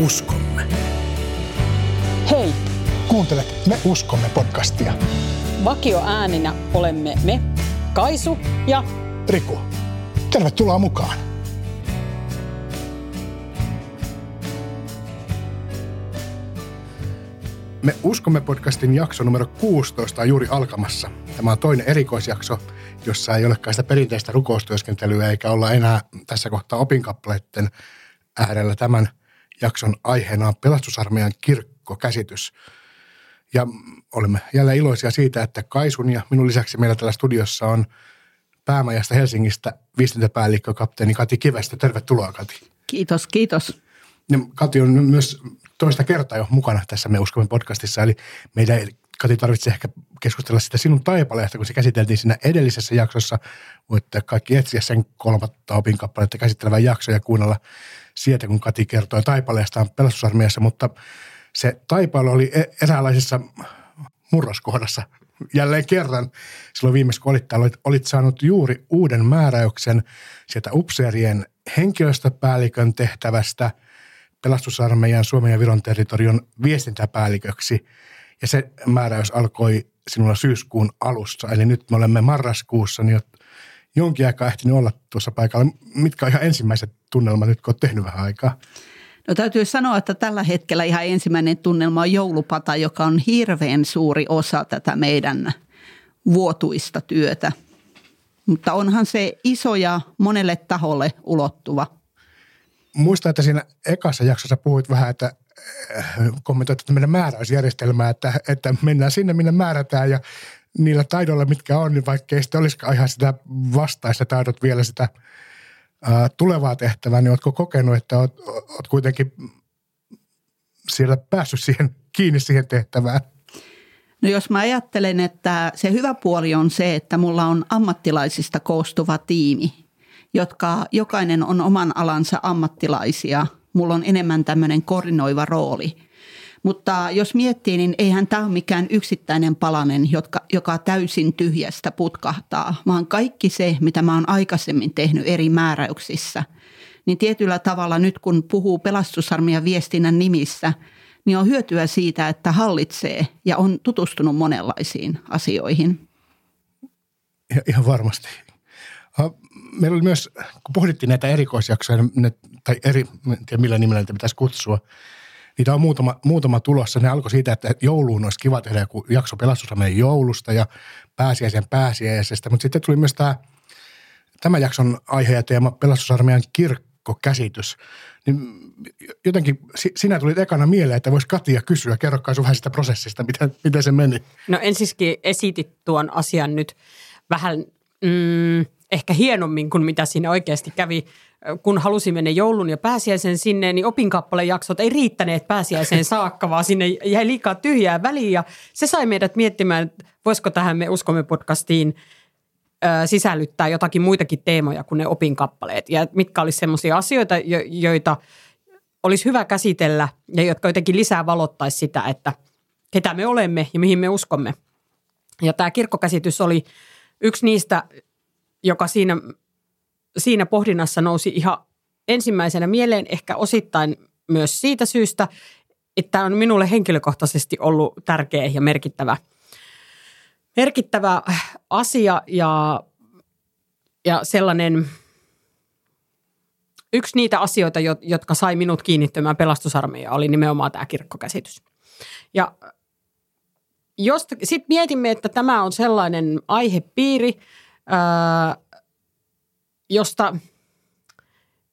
uskomme. Hei, Kuuntelet Me uskomme podcastia. vakio ääninä olemme me, Kaisu ja Riku, tervetuloa mukaan. Me uskomme podcastin jakso numero 16 on juuri alkamassa. Tämä on toinen erikoisjakso, jossa ei olekaan sitä perinteistä rukoustyöskentelyä eikä olla enää tässä kohtaa opinkappaleiden äärellä. Tämän jakson aiheena on pelastusarmeijan kirkkokäsitys. Ja olemme jälleen iloisia siitä, että Kaisun ja minun lisäksi meillä täällä studiossa on päämajasta Helsingistä viestintäpäällikkö kapteeni Kati Kivestä. Tervetuloa Kati. Kiitos, kiitos. Ja Kati on myös toista kertaa jo mukana tässä Me uskomme podcastissa, eli meidän ei Kati tarvitse ehkä keskustella sitä sinun taipaleesta, kun se käsiteltiin siinä edellisessä jaksossa. Voitte kaikki etsiä sen kolmatta opinkappaletta käsittelevän jakson ja kuunnella sieltä, kun Kati kertoi taipaleestaan pelastusarmeijassa, mutta se taipale oli e- eräänlaisessa murroskohdassa jälleen kerran. Silloin viimeis, kun olit täällä, olit, olit saanut juuri uuden määräyksen sieltä upseerien henkilöstöpäällikön tehtävästä pelastusarmeijan Suomen ja Viron territorion viestintäpäälliköksi. Ja se määräys alkoi sinulla syyskuun alussa. Eli nyt me olemme marraskuussa, niin jonkin aikaa ehtinyt olla tuossa paikalla. Mitkä on ihan ensimmäiset tunnelmat nyt, kun olet tehnyt vähän aikaa? No täytyy sanoa, että tällä hetkellä ihan ensimmäinen tunnelma on joulupata, joka on hirveän suuri osa tätä meidän vuotuista työtä. Mutta onhan se iso ja monelle taholle ulottuva. Muista, että siinä ekassa jaksossa puhuit vähän, että äh, kommentoit että meidän määräysjärjestelmää, että, että mennään sinne, minne määrätään ja niillä taidoilla, mitkä on, niin vaikka ei sitten olisikaan ihan sitä vastaista taidot vielä sitä ää, tulevaa tehtävää, niin oletko kokenut, että olet, olet kuitenkin siellä päässyt siihen, kiinni siihen tehtävään? No jos mä ajattelen, että se hyvä puoli on se, että mulla on ammattilaisista koostuva tiimi, jotka jokainen on oman alansa ammattilaisia. Mulla on enemmän tämmöinen koordinoiva rooli. Mutta jos miettii, niin eihän tämä ole mikään yksittäinen palanen, jotka, joka täysin tyhjästä putkahtaa, vaan kaikki se, mitä mä oon aikaisemmin tehnyt eri määräyksissä, niin tietyllä tavalla nyt kun puhuu pelastusarmeijan viestinnän nimissä, niin on hyötyä siitä, että hallitsee ja on tutustunut monenlaisiin asioihin. Ihan, varmasti. Meillä oli myös, kun pohdittiin näitä erikoisjaksoja, tai eri, en tiedä millä nimellä niitä pitäisi kutsua, niitä on muutama, muutama tulossa. Ne alkoi siitä, että jouluun olisi kiva tehdä joku jakso pelastusarmeijan joulusta ja pääsiäisen pääsiäisestä, mutta sitten tuli myös tämä, tämä jakson aihe ja teema pelastusarmeijan kirkkokäsitys. Niin jotenkin si- sinä tulit ekana mieleen, että voisi Katia kysyä, kerrokaa vähän sitä prosessista, miten, miten se meni. No ensiskin esitit tuon asian nyt vähän mm, ehkä hienommin kuin mitä siinä oikeasti kävi. Kun halusimme ne joulun ja pääsiäisen sinne, niin opinkappalejaksot ei riittäneet pääsiäiseen saakka, vaan sinne jäi liikaa tyhjää väliin. Ja se sai meidät miettimään, että voisiko tähän me uskomme podcastiin sisällyttää jotakin muitakin teemoja kuin ne opinkappaleet. Ja mitkä olisi sellaisia asioita, jo, joita olisi hyvä käsitellä ja jotka jotenkin lisää valottaisi sitä, että ketä me olemme ja mihin me uskomme. Ja tämä kirkkokäsitys oli yksi niistä, joka siinä, siinä pohdinnassa nousi ihan ensimmäisenä mieleen, ehkä osittain myös siitä syystä, että tämä on minulle henkilökohtaisesti ollut tärkeä ja merkittävä, merkittävä asia ja, ja sellainen yksi niitä asioita, jo- jotka sai minut kiinnittymään pelastusarmeijaan, oli nimenomaan tämä kirkkokäsitys. Ja sitten mietimme, että tämä on sellainen aihepiiri, ää, josta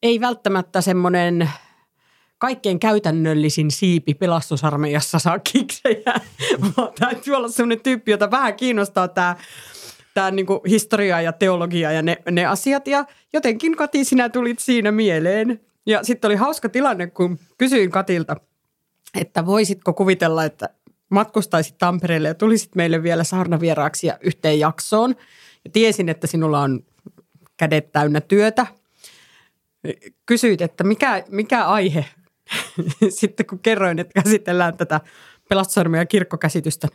ei välttämättä semmoinen kaikkein käytännöllisin siipi pelastusarmeijassa saa kiksejä, vaan täytyy olla semmoinen tyyppi, jota vähän kiinnostaa tämä tämä niinku historia ja teologia ja ne, ne asiat. Ja jotenkin Kati, sinä tulit siinä mieleen. Ja sitten oli hauska tilanne, kun kysyin Katilta, että voisitko kuvitella, että matkustaisit Tampereelle ja tulisit meille vielä saarnavieraaksi ja yhteen jaksoon. Tiesin, että sinulla on kädet täynnä työtä. Kysyit, että mikä, mikä aihe? Sitten kun kerroin, että käsitellään tätä pelastusarmeijan kirkkokäsitystä,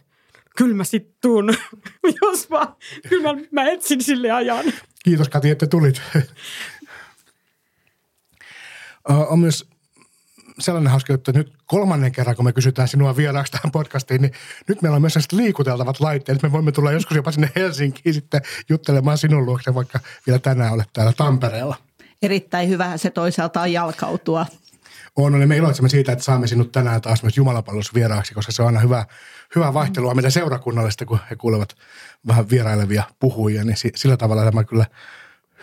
kyllä mä sit tuun, jos vaan, kyllä mä, mä etsin sille ajan. Kiitos Kati, että tulit. On myös sellainen hauska juttu, että nyt kolmannen kerran, kun me kysytään sinua vieraaksi tähän podcastiin, niin nyt meillä on myös liikuteltavat laitteet. Me voimme tulla joskus jopa sinne Helsinkiin sitten juttelemaan sinun luokse, vaikka vielä tänään olet täällä Tampereella. Erittäin hyvä se toisaalta on jalkautua. On, niin me iloitsemme siitä, että saamme sinut tänään taas myös Jumalapalvelus vieraaksi, koska se on aina hyvä, hyvä vaihtelua meidän seurakunnallista, kun he kuulevat vähän vierailevia puhujia, niin sillä tavalla tämä kyllä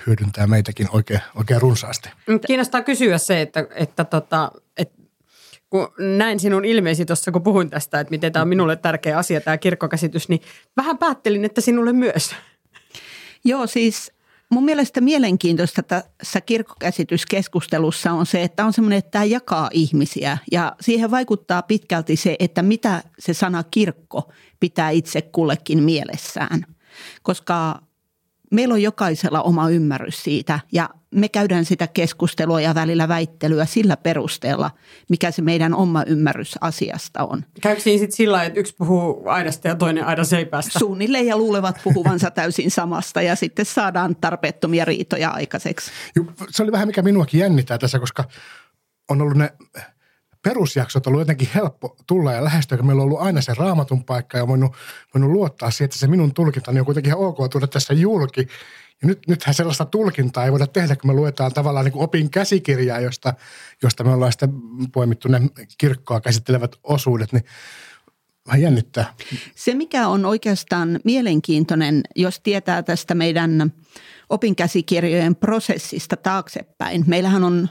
hyödyntää meitäkin oikein, oikein runsaasti. Kiinnostaa kysyä se, että, että, tota, että kun näin sinun ilmeesi tuossa, kun puhuin tästä, että miten tämä on minulle tärkeä asia, tämä kirkkokäsitys, niin vähän päättelin, että sinulle myös. Joo, siis mun mielestä mielenkiintoista tässä kirkkokäsityskeskustelussa on se, että on semmoinen, että tämä jakaa ihmisiä ja siihen vaikuttaa pitkälti se, että mitä se sana kirkko pitää itse kullekin mielessään. Koska meillä on jokaisella oma ymmärrys siitä ja me käydään sitä keskustelua ja välillä väittelyä sillä perusteella, mikä se meidän oma ymmärrys asiasta on. Käykö siinä sitten sillä että yksi puhuu aidasta ja toinen aida seipästä? Suunnilleen ja luulevat puhuvansa täysin samasta ja sitten saadaan tarpeettomia riitoja aikaiseksi. Se oli vähän mikä minuakin jännittää tässä, koska on ollut ne perusjaksot ollut jotenkin helppo tulla ja lähestyä, kun meillä on ollut aina se raamatun paikka ja voinut, voinut luottaa siihen, että se minun tulkintani on kuitenkin ihan ok tuoda tässä julki. Ja nyt, nythän sellaista tulkintaa ei voida tehdä, kun me luetaan tavallaan niin kuin opin käsikirjaa, josta, josta me ollaan sitten poimittu ne kirkkoa käsittelevät osuudet, niin vähän jännittää. Se, mikä on oikeastaan mielenkiintoinen, jos tietää tästä meidän opinkäsikirjojen prosessista taaksepäin. Meillähän on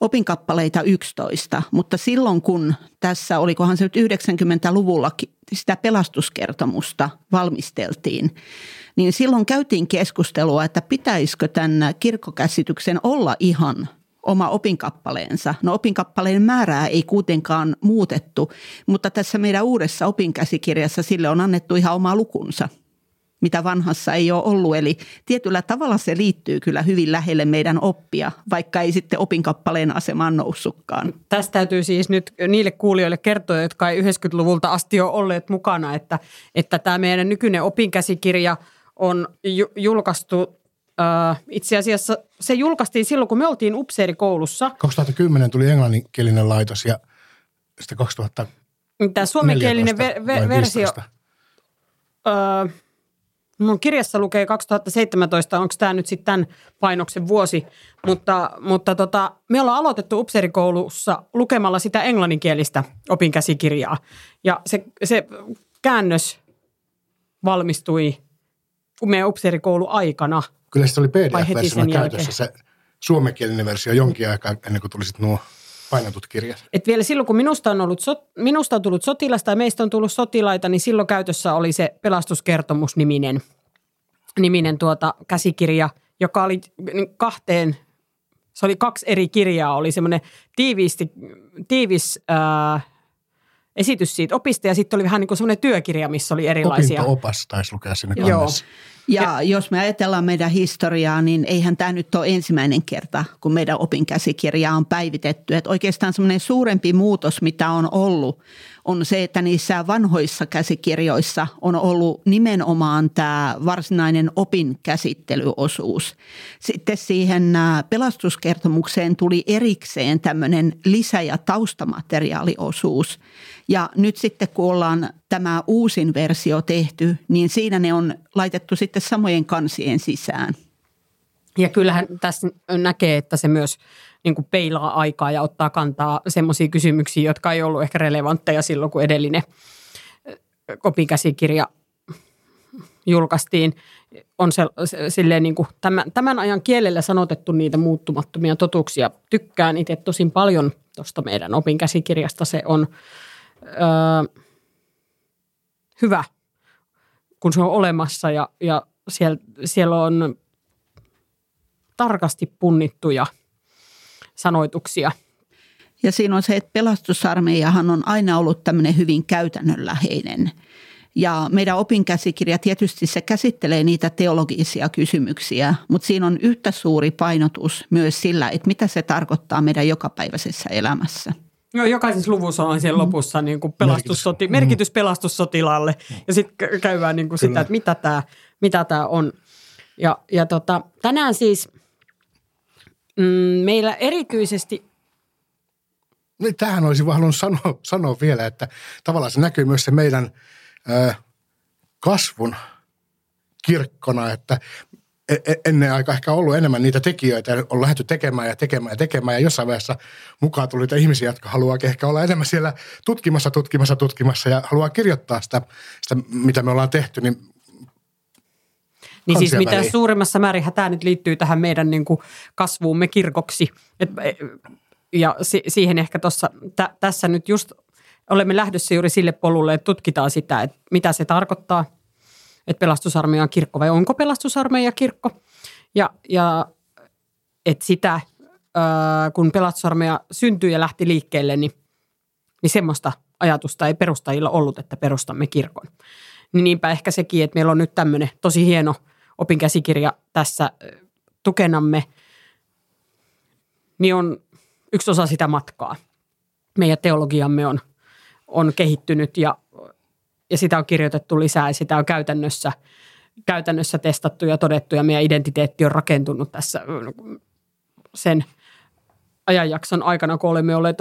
opinkappaleita 11, mutta silloin kun tässä, olikohan se nyt 90-luvulla sitä pelastuskertomusta valmisteltiin, niin silloin käytiin keskustelua, että pitäisikö tämän kirkkokäsityksen olla ihan oma opinkappaleensa. No opinkappaleen määrää ei kuitenkaan muutettu, mutta tässä meidän uudessa opinkäsikirjassa sille on annettu ihan oma lukunsa – mitä vanhassa ei ole ollut. Eli tietyllä tavalla se liittyy kyllä hyvin lähelle meidän oppia, vaikka ei sitten opinkappaleen asemaan noussutkaan. Tästä täytyy siis nyt niille kuulijoille kertoa, jotka ei 90-luvulta asti ole olleet mukana, että, että tämä meidän nykyinen opinkäsikirja on ju- julkaistu Uh, itse asiassa se julkaistiin silloin, kun me oltiin upseerikoulussa. 2010 tuli englanninkielinen laitos ja sitten 2000 Tämä suomenkielinen ver- ver- versio, uh, Mun kirjassa lukee 2017, onko tämä nyt sitten tämän painoksen vuosi, mutta, mutta tota, me ollaan aloitettu upseerikoulussa lukemalla sitä englanninkielistä opinkäsikirjaa. Ja se, se käännös valmistui meidän upseerikoulu aikana. Kyllä se oli PDF-versiona käytössä se suomenkielinen versio jonkin aikaa ennen kuin tuli nuo painatut kirjat. Et vielä silloin, kun minusta on, ollut so, minusta on tullut sotilasta ja meistä on tullut sotilaita, niin silloin käytössä oli se pelastuskertomus-niminen niminen tuota käsikirja, joka oli niin kahteen, se oli kaksi eri kirjaa, oli semmoinen tiiviisti, tiivis ää, esitys siitä opista ja sitten oli vähän niin kuin semmoinen työkirja, missä oli erilaisia. Opinto-opas taisi lukea sinne kannessa. Joo. Ja, ja jos me ajatellaan meidän historiaa, niin eihän tämä nyt ole ensimmäinen kerta, kun meidän opinkäsikirjaa on päivitetty. Että oikeastaan semmoinen suurempi muutos, mitä on ollut, on se, että niissä vanhoissa käsikirjoissa on ollut nimenomaan tämä varsinainen opinkäsittelyosuus. Sitten siihen pelastuskertomukseen tuli erikseen tämmöinen lisä- ja taustamateriaaliosuus. Ja nyt sitten kun ollaan tämä uusin versio tehty, niin siinä ne on laitettu sitten samojen kansien sisään. Ja kyllähän tässä näkee, että se myös niin kuin peilaa aikaa ja ottaa kantaa semmoisiin kysymyksiin, jotka ei ollut ehkä relevantteja silloin, kun edellinen kopikäsikirja julkaistiin. On se, se, silleen niin kuin tämän, tämän ajan kielellä sanotettu niitä muuttumattomia totuuksia. Tykkään itse tosin paljon tuosta meidän opinkäsikirjasta. Se on öö, hyvä, kun se on olemassa ja, ja siellä, siellä on tarkasti punnittuja sanoituksia. Ja siinä on se, että pelastusarmeijahan on aina ollut tämmöinen hyvin käytännönläheinen. Ja meidän opinkäsikirja tietysti se käsittelee niitä teologisia kysymyksiä, mutta siinä on yhtä suuri painotus myös sillä, että mitä se tarkoittaa meidän jokapäiväisessä elämässä. No, jokaisessa luvussa on siellä mm. lopussa niin kuin pelastussoti, merkitys, merkitys pelastussotilaalle ja sitten käydään niin kuin sitä, että mitä tämä mitä tää on. Ja, ja tota, tänään siis – mm, meillä erityisesti niin tähän olisin vaan halunnut sanoa, sanoa vielä, että tavallaan se näkyy myös se meidän ö, kasvun kirkkona, että e, e, ennen aika ehkä ollut enemmän niitä tekijöitä, on lähdetty tekemään ja tekemään ja tekemään. Ja jossain vaiheessa mukaan tuli niitä ihmisiä, jotka haluaa ehkä olla enemmän siellä tutkimassa, tutkimassa, tutkimassa ja haluaa kirjoittaa sitä, sitä mitä me ollaan tehty, niin niin siis mitä väliin. suurimmassa määrin tämä nyt liittyy tähän meidän niin kuin kasvuumme kirkoksi. Et, ja si, siihen ehkä tossa, tä, tässä nyt just olemme lähdössä juuri sille polulle, että tutkitaan sitä, että mitä se tarkoittaa, että pelastusarmeija on kirkko vai onko pelastusarmeija kirkko. Ja, ja että sitä, kun pelastusarmeija syntyi ja lähti liikkeelle, niin, niin semmoista ajatusta ei perustajilla ollut, että perustamme kirkon. Niin niinpä ehkä sekin, että meillä on nyt tämmöinen tosi hieno opinkäsikirja tässä tukenamme, niin on yksi osa sitä matkaa. Meidän teologiamme on, on kehittynyt ja, ja sitä on kirjoitettu lisää ja sitä on käytännössä, käytännössä testattu ja todettu ja meidän identiteetti on rakentunut tässä sen ajanjakson aikana, kun olemme olleet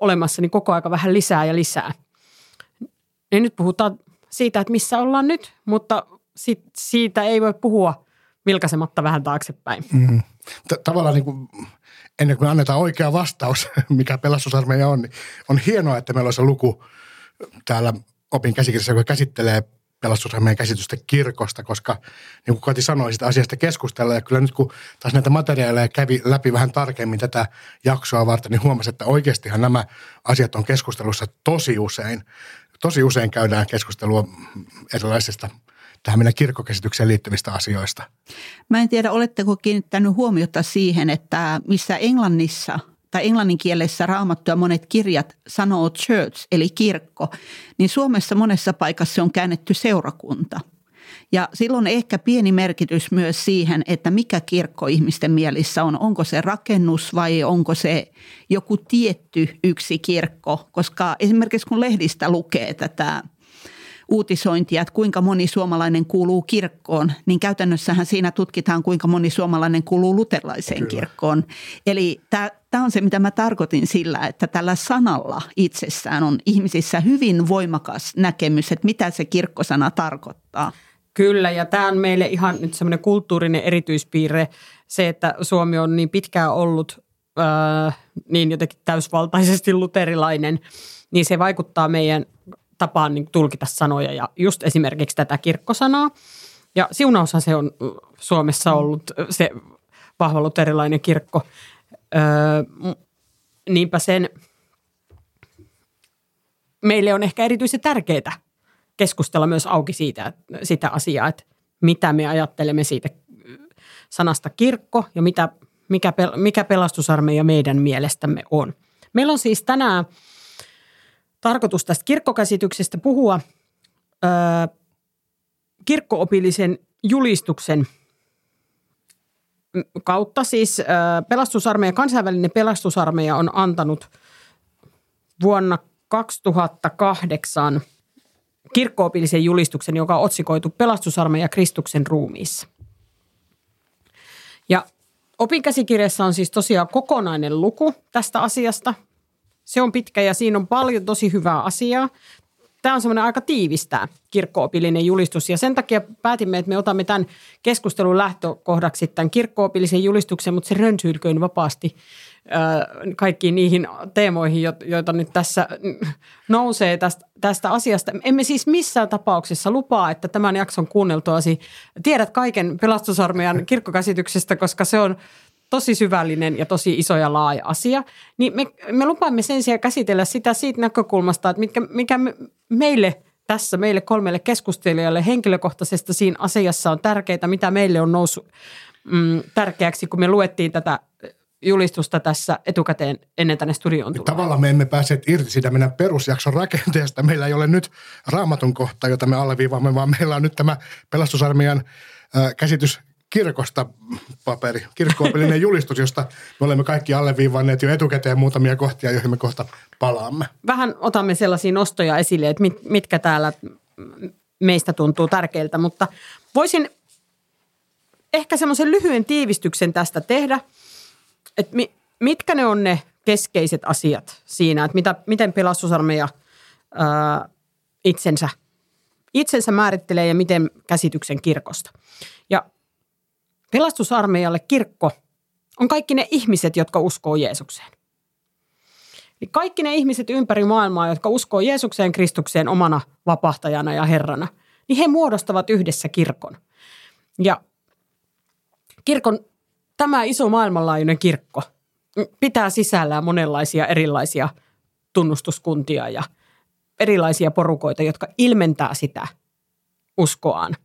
olemassa, niin koko aika vähän lisää ja lisää. Ja nyt puhutaan siitä, että missä ollaan nyt, mutta sit, siitä ei voi puhua vilkaisematta vähän taaksepäin. Mm. Tavallaan niin kuin, ennen kuin me annetaan oikea vastaus, mikä pelastusarmeija on, niin on hienoa, että meillä on se luku täällä opin käsikirjassa, joka käsittelee pelastusarmeijan käsitystä kirkosta, koska niin kuin Kati sanoi, sitä asiasta keskustella. Ja kyllä nyt kun taas näitä materiaaleja kävi läpi vähän tarkemmin tätä jaksoa varten, niin huomasi, että oikeastihan nämä asiat on keskustelussa tosi usein. Tosi usein käydään keskustelua erilaisista tähän meidän kirkkokäsitykseen liittyvistä asioista. Mä en tiedä, oletteko kiinnittänyt huomiota siihen, että missä Englannissa tai englanninkielessä raamattuja monet kirjat sanoo church eli kirkko, niin Suomessa monessa paikassa se on käännetty seurakunta. Ja silloin ehkä pieni merkitys myös siihen, että mikä kirkko ihmisten mielissä on. Onko se rakennus vai onko se joku tietty yksi kirkko, koska esimerkiksi kun lehdistä lukee tätä uutisointia, että kuinka moni suomalainen kuuluu kirkkoon, niin käytännössähän siinä tutkitaan, kuinka moni suomalainen kuuluu luterilaiseen Kyllä. kirkkoon. Eli tämä on se, mitä mä tarkoitin sillä, että tällä sanalla itsessään on ihmisissä hyvin voimakas näkemys, että mitä se kirkkosana tarkoittaa. Kyllä, ja tämä on meille ihan nyt semmoinen kulttuurinen erityispiirre, se, että Suomi on niin pitkään ollut ää, niin jotenkin täysvaltaisesti luterilainen, niin se vaikuttaa meidän tapaan niin tulkita sanoja ja just esimerkiksi tätä kirkkosanaa. Ja siunaushan se on Suomessa ollut se vahva luterilainen kirkko. Öö, niinpä sen meille on ehkä erityisen tärkeää keskustella myös auki siitä, sitä asiaa, että mitä me ajattelemme siitä sanasta kirkko ja mitä, mikä, mikä pelastusarmeija meidän mielestämme on. Meillä on siis tänään tarkoitus tästä kirkkokäsityksestä puhua ö, kirkkoopillisen julistuksen kautta. Siis ö, pelastusarmeija, kansainvälinen pelastusarmeija on antanut vuonna 2008 kirkkoopillisen julistuksen, joka on otsikoitu Pelastusarmeija Kristuksen ruumiissa. Ja opinkäsikirjassa on siis tosiaan kokonainen luku tästä asiasta. Se on pitkä ja siinä on paljon tosi hyvää asiaa. Tämä on semmoinen aika tiivistää kirkkoopillinen julistus ja sen takia päätimme, että me otamme tämän keskustelun lähtökohdaksi tämän kirkkoopillisen julistuksen, mutta se rönsyylköön vapaasti kaikkiin niihin teemoihin, jo- joita nyt tässä nousee tästä, tästä asiasta. Emme siis missään tapauksessa lupaa, että tämän jakson kuunneltuasi tiedät kaiken pelastusarmeijan kirkkokäsityksestä, koska se on tosi syvällinen ja tosi iso ja laaja asia, niin me, me lupaamme sen sijaan käsitellä sitä siitä näkökulmasta, että mitkä, mikä me, meille tässä, meille kolmelle keskustelijalle henkilökohtaisesta siinä asiassa on tärkeää, mitä meille on noussut mm, tärkeäksi, kun me luettiin tätä julistusta tässä etukäteen ennen tänne studioon tuloa. Tavallaan me emme pääse irti siitä meidän perusjakson rakenteesta. Meillä ei ole nyt raamatun kohta, jota me alleviivaamme, vaan meillä on nyt tämä pelastusarmeijan äh, käsitys kirkosta paperi, kirkkoopillinen julistus, josta me olemme kaikki alleviivanneet jo etukäteen muutamia kohtia, joihin me kohta palaamme. vähän otamme sellaisia nostoja esille, että mit, mitkä täällä meistä tuntuu tärkeiltä, mutta voisin ehkä semmoisen lyhyen tiivistyksen tästä tehdä, että mi, mitkä ne on ne keskeiset asiat siinä, että mitä, miten pelastusarmeija ää, itsensä, itsensä määrittelee ja miten käsityksen kirkosta. Ja pelastusarmeijalle kirkko on kaikki ne ihmiset, jotka uskoo Jeesukseen. Eli kaikki ne ihmiset ympäri maailmaa, jotka uskoo Jeesukseen Kristukseen omana vapahtajana ja Herrana, niin he muodostavat yhdessä kirkon. Ja kirkon, tämä iso maailmanlaajuinen kirkko pitää sisällään monenlaisia erilaisia tunnustuskuntia ja erilaisia porukoita, jotka ilmentää sitä uskoaan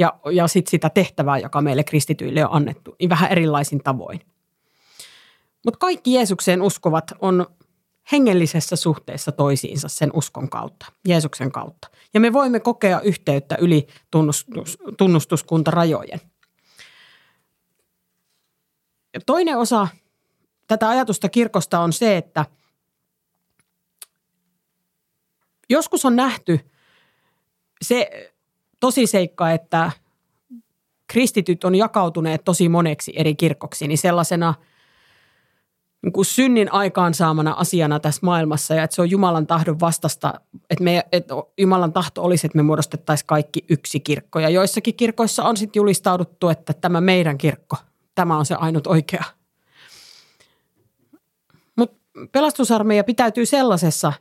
ja, ja sit sitä tehtävää, joka meille kristityille on annettu, niin vähän erilaisin tavoin. Mutta kaikki Jeesukseen uskovat on hengellisessä suhteessa toisiinsa sen uskon kautta, Jeesuksen kautta. Ja me voimme kokea yhteyttä yli tunnustus, tunnustuskuntarajojen. Ja toinen osa tätä ajatusta kirkosta on se, että joskus on nähty se tosiseikka, että kristityt on jakautuneet tosi moneksi eri kirkoksi, niin sellaisena – niin kuin synnin aikaansaamana asiana tässä maailmassa ja että se on Jumalan tahdon vastasta, että, me, että Jumalan tahto olisi, että me muodostettaisiin kaikki yksi kirkko. Ja joissakin kirkoissa on sitten julistauduttu, että tämä meidän kirkko, tämä on se ainut oikea. Mutta pelastusarmeija pitäytyy sellaisessa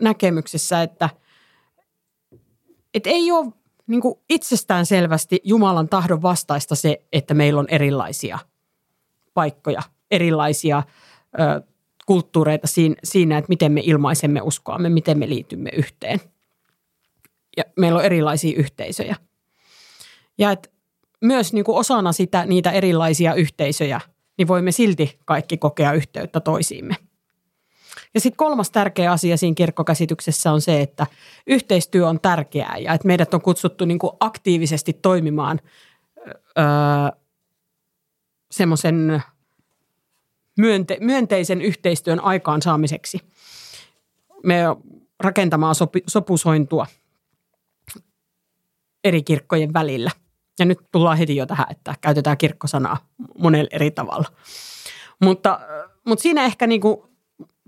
näkemyksessä, että, että ei ole niin kuin itsestään selvästi Jumalan tahdon vastaista se, että meillä on erilaisia paikkoja, erilaisia – kulttuureita siinä, että miten me ilmaisemme uskoamme, miten me liitymme yhteen. Ja meillä on erilaisia yhteisöjä. Ja että myös niin kuin osana sitä, niitä erilaisia yhteisöjä, niin voimme silti kaikki kokea yhteyttä toisiimme. Ja sitten kolmas tärkeä asia siinä kirkkokäsityksessä on se, että yhteistyö on tärkeää ja että meidät on kutsuttu niin kuin aktiivisesti toimimaan öö, semmoisen myönte, myönteisen yhteistyön aikaansaamiseksi. Me rakentamaan sopi, sopusointua eri kirkkojen välillä. Ja nyt tullaan heti jo tähän, että käytetään kirkkosanaa monella eri tavalla. Mutta, mutta siinä ehkä niin kuin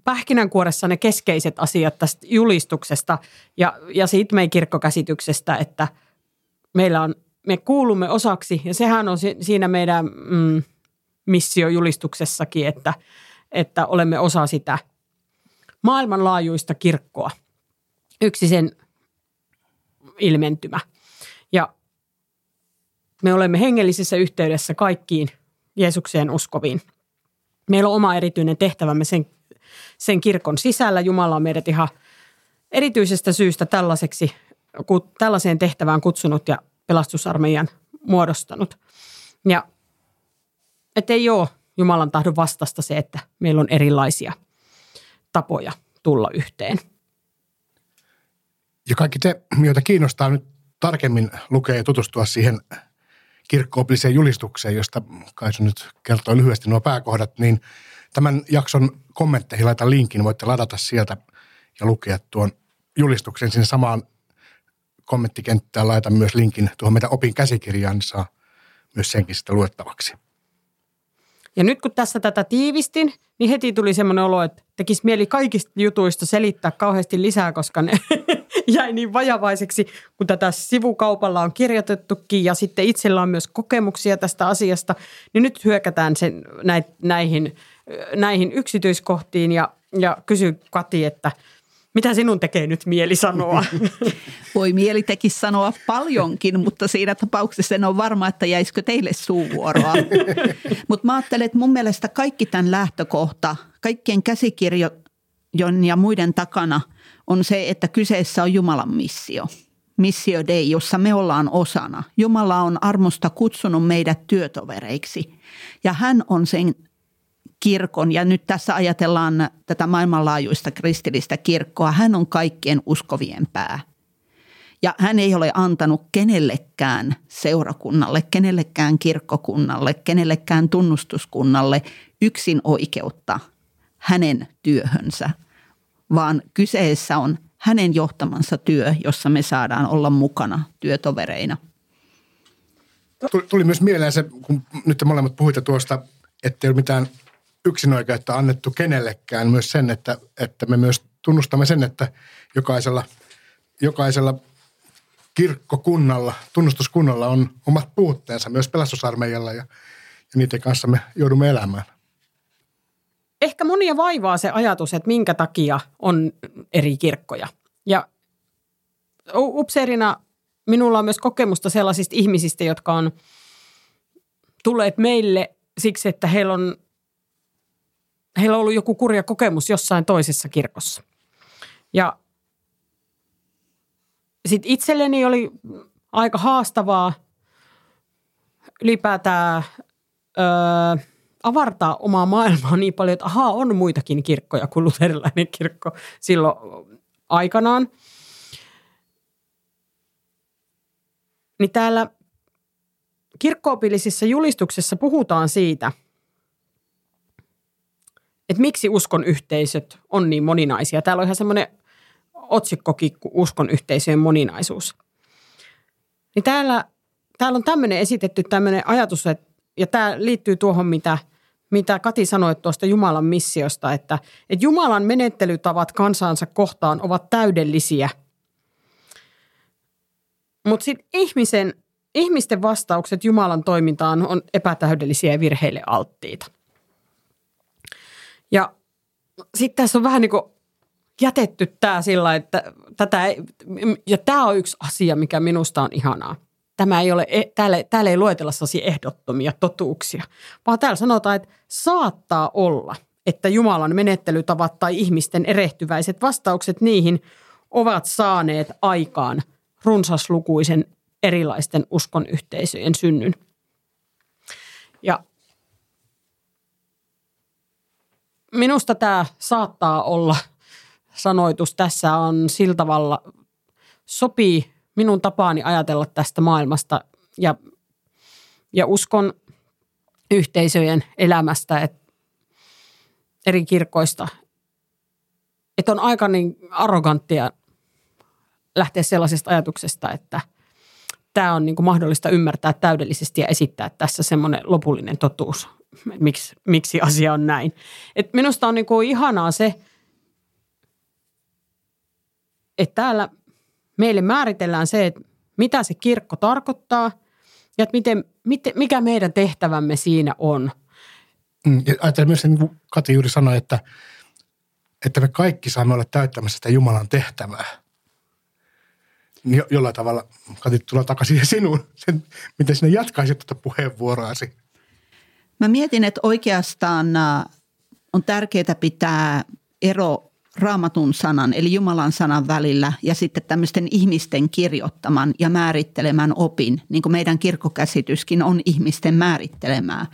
pähkinänkuoressa ne keskeiset asiat tästä julistuksesta ja, ja siitä meidän kirkkokäsityksestä, että meillä on, me kuulumme osaksi ja sehän on siinä meidän mm, missiojulistuksessakin, että, että olemme osa sitä maailmanlaajuista kirkkoa. Yksi sen ilmentymä. Ja me olemme hengellisessä yhteydessä kaikkiin Jeesukseen uskoviin. Meillä on oma erityinen tehtävämme sen, sen kirkon sisällä. Jumala on meidät ihan erityisestä syystä tällaiseksi, tällaiseen tehtävään kutsunut ja pelastusarmeijan muodostanut. Ja että ei ole Jumalan tahdon vastasta se, että meillä on erilaisia tapoja tulla yhteen. Ja kaikki te, joita kiinnostaa nyt tarkemmin lukea ja tutustua siihen kirkkoopilliseen julistukseen, josta Kaisu nyt kertoo lyhyesti nuo pääkohdat, niin tämän jakson kommentteihin laitan linkin, voitte ladata sieltä ja lukea tuon julistuksen sinne samaan kommenttikenttään. Laitan myös linkin tuohon meidän opin käsikirjaan, niin saa myös senkin sitä luettavaksi. Ja nyt kun tässä tätä tiivistin, niin heti tuli semmoinen olo, että tekisi mieli kaikista jutuista selittää kauheasti lisää, koska ne jäi niin vajavaiseksi, kun tätä sivukaupalla on kirjoitettukin ja sitten itsellä on myös kokemuksia tästä asiasta, niin nyt hyökätään sen näihin, näihin yksityiskohtiin ja, ja kysy Kati, että – mitä sinun tekee nyt mieli sanoa? Voi mieli teki sanoa paljonkin, mutta siinä tapauksessa en ole varma, että jäisikö teille suuvuoroa. mutta mä ajattelen, että mun mielestä kaikki tämän lähtökohta, kaikkien käsikirjojen ja muiden takana on se, että kyseessä on Jumalan missio. Missio Dei, jossa me ollaan osana. Jumala on armosta kutsunut meidät työtovereiksi ja hän on sen kirkon, ja nyt tässä ajatellaan tätä maailmanlaajuista kristillistä kirkkoa, hän on kaikkien uskovien pää. Ja hän ei ole antanut kenellekään seurakunnalle, kenellekään kirkkokunnalle, kenellekään tunnustuskunnalle yksin oikeutta hänen työhönsä, vaan kyseessä on hänen johtamansa työ, jossa me saadaan olla mukana työtovereina. Tuli myös mieleen se, kun nyt te molemmat puhuitte tuosta, ettei ole mitään yksinoikeutta annettu kenellekään. Myös sen, että, että me myös tunnustamme sen, että jokaisella, jokaisella kirkkokunnalla, tunnustuskunnalla on omat puutteensa myös pelastusarmeijalla ja, ja niiden kanssa me joudumme elämään. Ehkä monia vaivaa se ajatus, että minkä takia on eri kirkkoja. Ja upseerina minulla on myös kokemusta sellaisista ihmisistä, jotka on tulleet meille siksi, että heillä on, heillä on ollut joku kurja kokemus jossain toisessa kirkossa. Ja sitten itselleni oli aika haastavaa ylipäätään öö, avartaa omaa maailmaa niin paljon, että ahaa, on muitakin kirkkoja kuin luterilainen kirkko silloin aikanaan. Niin täällä kirkkoopillisissa julistuksessa puhutaan siitä, että miksi uskon yhteisöt on niin moninaisia. Täällä on ihan semmoinen otsikkokin uskon yhteisöjen moninaisuus. Niin täällä, täällä on tämmöinen esitetty tämmöinen ajatus, että, ja tämä liittyy tuohon, mitä, mitä Kati sanoi tuosta Jumalan missiosta, että, että Jumalan menettelytavat kansansa kohtaan ovat täydellisiä. Mutta sitten ihmisen, ihmisten vastaukset Jumalan toimintaan on epätäydellisiä ja virheille alttiita. Ja sitten tässä on vähän niin kuin jätetty tämä sillä, että tätä ei, ja tämä on yksi asia, mikä minusta on ihanaa. Tämä ei ole, e, täällä, täällä ei luetella sellaisia ehdottomia totuuksia, vaan täällä sanotaan, että saattaa olla, että Jumalan menettelytavat tai ihmisten erehtyväiset vastaukset niihin ovat saaneet aikaan runsaslukuisen erilaisten uskon yhteisöjen synnyn. Ja minusta tämä saattaa olla – sanoitus tässä on sillä tavalla, sopii minun tapaani ajatella tästä maailmasta ja, ja uskon yhteisöjen elämästä, että eri kirkoista, että on aika niin arroganttia lähteä sellaisesta ajatuksesta, että tämä on niin kuin mahdollista ymmärtää täydellisesti ja esittää tässä semmoinen lopullinen totuus, miksi, miksi asia on näin. Et minusta on niin kuin ihanaa se, että täällä meille määritellään se, että mitä se kirkko tarkoittaa ja että miten, miten, mikä meidän tehtävämme siinä on. Mm, ja ajattelen myös, niin kuin Kati juuri sanoi, että, että me kaikki saamme olla täyttämässä sitä Jumalan tehtävää. Niin jo, jollain tavalla, Kati, tulee takaisin sinuun, sen, miten sinä jatkaisit tuota puheenvuoroasi. Mä mietin, että oikeastaan äh, on tärkeää pitää ero raamatun sanan, eli Jumalan sanan välillä ja sitten tämmöisten ihmisten kirjoittaman ja määrittelemän opin, niin kuin meidän kirkkokäsityskin on ihmisten määrittelemää.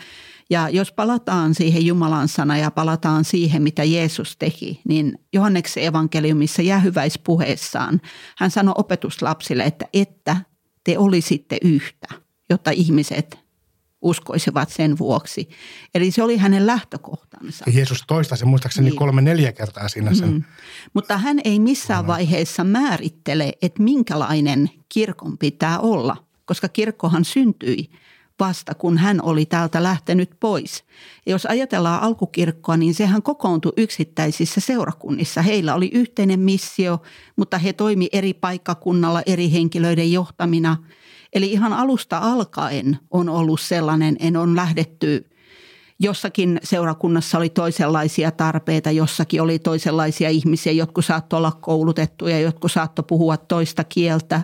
Ja jos palataan siihen Jumalan sana ja palataan siihen, mitä Jeesus teki, niin Johanneksen evankeliumissa jäähyväispuheessaan hän sanoi opetuslapsille, että että te olisitte yhtä, jotta ihmiset uskoisivat sen vuoksi. Eli se oli hänen lähtökohtansa. Ja Jeesus toistaa sen muistaakseni niin. kolme neljä kertaa siinä sen. Mm. Mutta hän ei missään vaiheessa määrittele, että minkälainen kirkon pitää olla, koska kirkkohan syntyi vasta kun hän oli täältä lähtenyt pois. Jos ajatellaan alkukirkkoa, niin sehän kokoontui yksittäisissä seurakunnissa. Heillä oli yhteinen missio, mutta he toimi eri paikkakunnalla eri henkilöiden johtamina – Eli ihan alusta alkaen on ollut sellainen, en on lähdetty jossakin seurakunnassa oli toisenlaisia tarpeita, jossakin oli toisenlaisia ihmisiä, jotkut saattoi olla koulutettuja, jotkut saattoi puhua toista kieltä.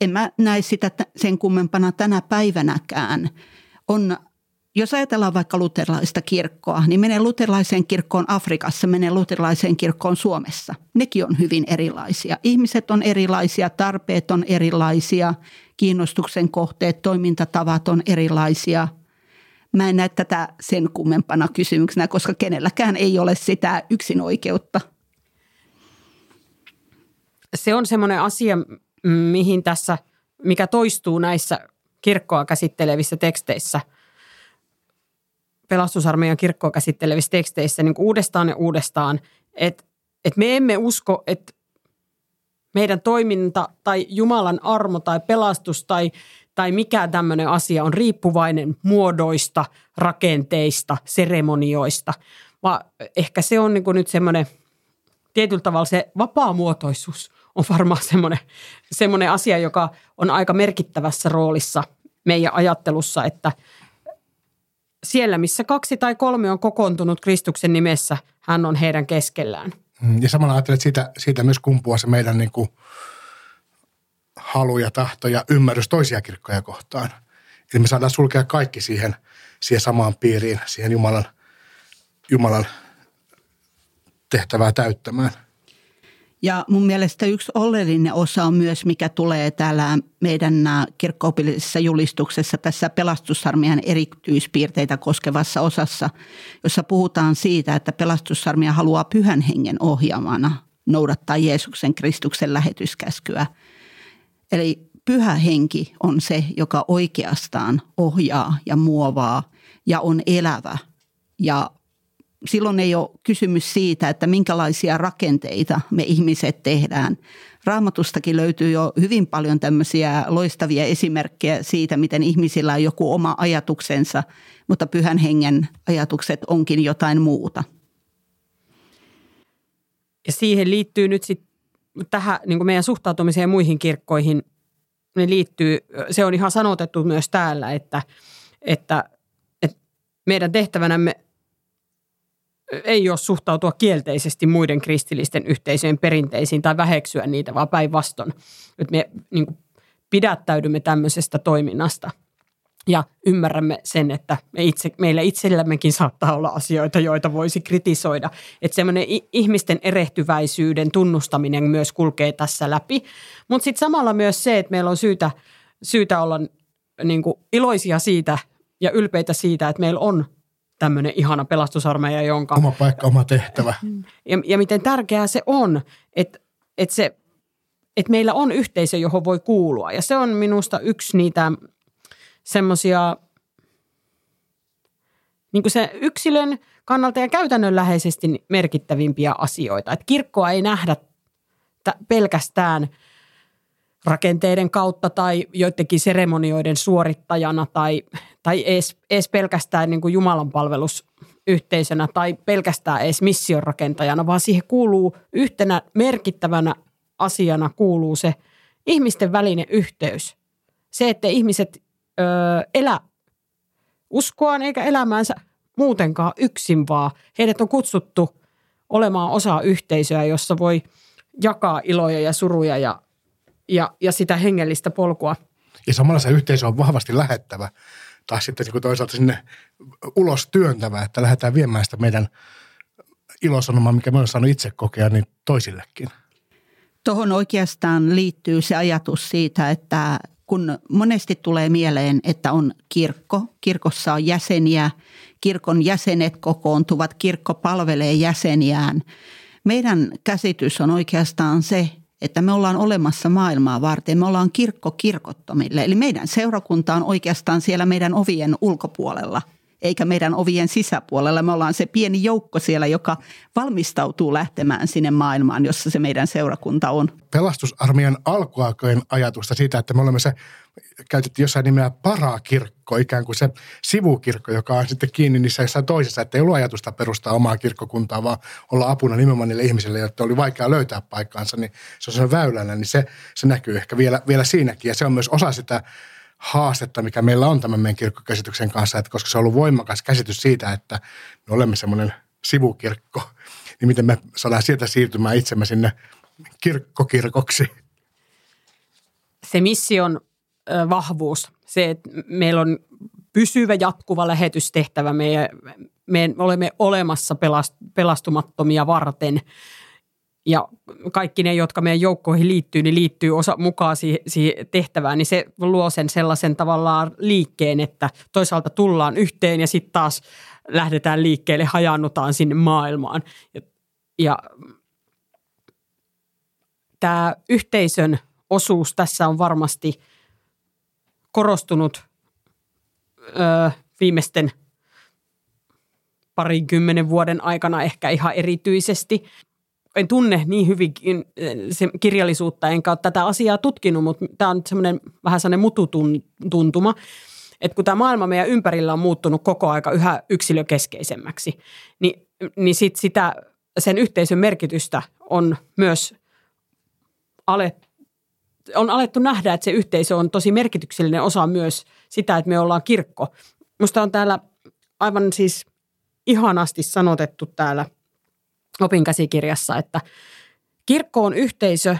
En mä näe sitä sen kummempana tänä päivänäkään. On jos ajatellaan vaikka luterilaista kirkkoa, niin menee luterilaiseen kirkkoon Afrikassa, menee luterilaiseen kirkkoon Suomessa. Nekin on hyvin erilaisia. Ihmiset on erilaisia, tarpeet on erilaisia, kiinnostuksen kohteet, toimintatavat on erilaisia. Mä en näe tätä sen kummempana kysymyksenä, koska kenelläkään ei ole sitä yksin oikeutta. Se on semmoinen asia, mihin tässä, mikä toistuu näissä kirkkoa käsittelevissä teksteissä – pelastusarmeijan kirkkoa käsittelevissä teksteissä niin uudestaan ja uudestaan, että, että me emme usko, että meidän toiminta tai Jumalan armo tai pelastus tai, tai mikä tämmöinen asia on riippuvainen muodoista, rakenteista, seremonioista, vaan ehkä se on niin nyt semmoinen, tietyllä tavalla se vapaamuotoisuus on varmaan semmoinen, semmoinen asia, joka on aika merkittävässä roolissa meidän ajattelussa, että siellä, missä kaksi tai kolme on kokoontunut Kristuksen nimessä, hän on heidän keskellään. Mm, ja samalla ajattelen, että siitä, siitä myös kumpuaa se meidän niin kuin halu ja tahto ja ymmärrys toisia kirkkoja kohtaan. Eli me saadaan sulkea kaikki siihen, siihen samaan piiriin, siihen Jumalan, Jumalan tehtävää täyttämään. Ja mun mielestä yksi oleellinen osa on myös, mikä tulee täällä meidän kirkkoopillisessa julistuksessa tässä pelastussarmian erityispiirteitä koskevassa osassa, jossa puhutaan siitä, että pelastussarmia haluaa pyhän hengen ohjaamana noudattaa Jeesuksen Kristuksen lähetyskäskyä. Eli pyhä henki on se, joka oikeastaan ohjaa ja muovaa ja on elävä ja silloin ei ole kysymys siitä, että minkälaisia rakenteita me ihmiset tehdään. Raamatustakin löytyy jo hyvin paljon tämmöisiä loistavia esimerkkejä siitä, miten ihmisillä on joku oma ajatuksensa, mutta pyhän hengen ajatukset onkin jotain muuta. Ja siihen liittyy nyt sitten tähän niin meidän suhtautumiseen muihin kirkkoihin, ne liittyy, se on ihan sanotettu myös täällä, että, että, että meidän tehtävänämme – ei ole suhtautua kielteisesti muiden kristillisten yhteisöjen perinteisiin tai väheksyä niitä, vaan päinvastoin. Me niin kuin, pidättäydymme tämmöisestä toiminnasta ja ymmärrämme sen, että me itse, meillä itsellämmekin saattaa olla asioita, joita voisi kritisoida. Että semmoinen ihmisten erehtyväisyyden tunnustaminen myös kulkee tässä läpi. Mutta sitten samalla myös se, että meillä on syytä, syytä olla niin kuin iloisia siitä ja ylpeitä siitä, että meillä on tämmöinen ihana pelastusarmeija, jonka... Oma paikka, oma tehtävä. Ja, ja miten tärkeää se on, että, että, se, että meillä on yhteisö, johon voi kuulua. Ja se on minusta yksi niitä semmoisia niin kuin se yksilön kannalta ja käytännönläheisesti merkittävimpiä asioita. Että kirkkoa ei nähdä pelkästään – rakenteiden kautta tai joidenkin seremonioiden suorittajana tai, tai edes, edes pelkästään niin kuin Jumalan palvelusyhteisönä tai pelkästään edes mission rakentajana, vaan siihen kuuluu yhtenä merkittävänä asiana kuuluu se ihmisten välinen yhteys. Se, että ihmiset ö, elä uskoaan eikä elämäänsä muutenkaan yksin, vaan heidät on kutsuttu olemaan osa yhteisöä, jossa voi jakaa iloja ja suruja ja ja, ja sitä hengellistä polkua. Ja samalla se yhteisö on vahvasti lähettävä tai sitten niin kuin toisaalta sinne ulos työntävä, että lähdetään viemään sitä meidän ilosanomaa, mikä me olemme saanut itse kokea, niin toisillekin. Tuohon oikeastaan liittyy se ajatus siitä, että kun monesti tulee mieleen, että on kirkko, kirkossa on jäseniä, kirkon jäsenet kokoontuvat, kirkko palvelee jäseniään. Meidän käsitys on oikeastaan se, että me ollaan olemassa maailmaa varten. Me ollaan kirkko kirkottomille. Eli meidän seurakunta on oikeastaan siellä meidän ovien ulkopuolella, eikä meidän ovien sisäpuolella. Me ollaan se pieni joukko siellä, joka valmistautuu lähtemään sinne maailmaan, jossa se meidän seurakunta on. Pelastusarmian alkuaikojen ajatusta siitä, että me olemme se käytettiin jossain nimeä parakirkko, ikään kuin se sivukirkko, joka on sitten kiinni niissä jossain toisessa, että ei ollut ajatusta perustaa omaa kirkkokuntaa, vaan olla apuna nimenomaan niille ihmisille, jotka oli vaikea löytää paikkaansa, niin se on sen väylänä, niin se, se näkyy ehkä vielä, vielä siinäkin. Ja se on myös osa sitä haastetta, mikä meillä on tämän meidän kirkkokäsityksen kanssa, että koska se on ollut voimakas käsitys siitä, että me olemme semmoinen sivukirkko, niin miten me saadaan sieltä siirtymään itsemme sinne kirkkokirkoksi. Se mission vahvuus. Se, että meillä on pysyvä jatkuva lähetystehtävä. Me, me olemme olemassa pelast, pelastumattomia varten. Ja kaikki ne, jotka meidän joukkoihin liittyy, niin liittyy osa mukaan siihen, siihen tehtävään, niin se luo sen sellaisen tavallaan liikkeen, että toisaalta tullaan yhteen ja sitten taas lähdetään liikkeelle, hajannutaan sinne maailmaan. Ja, ja tämä yhteisön osuus tässä on varmasti – korostunut ö, viimeisten parinkymmenen vuoden aikana ehkä ihan erityisesti. En tunne niin hyvin kirjallisuutta, enkä ole tätä asiaa tutkinut, mutta tämä on semmoinen vähän sellainen mututuntuma, että kun tämä maailma meidän ympärillä on muuttunut koko aika yhä yksilökeskeisemmäksi, niin, niin sit sitä, sen yhteisön merkitystä on myös alettu on alettu nähdä, että se yhteisö on tosi merkityksellinen osa myös sitä, että me ollaan kirkko. Musta on täällä aivan siis ihanasti sanotettu täällä opinkäsikirjassa, että kirkko on yhteisö,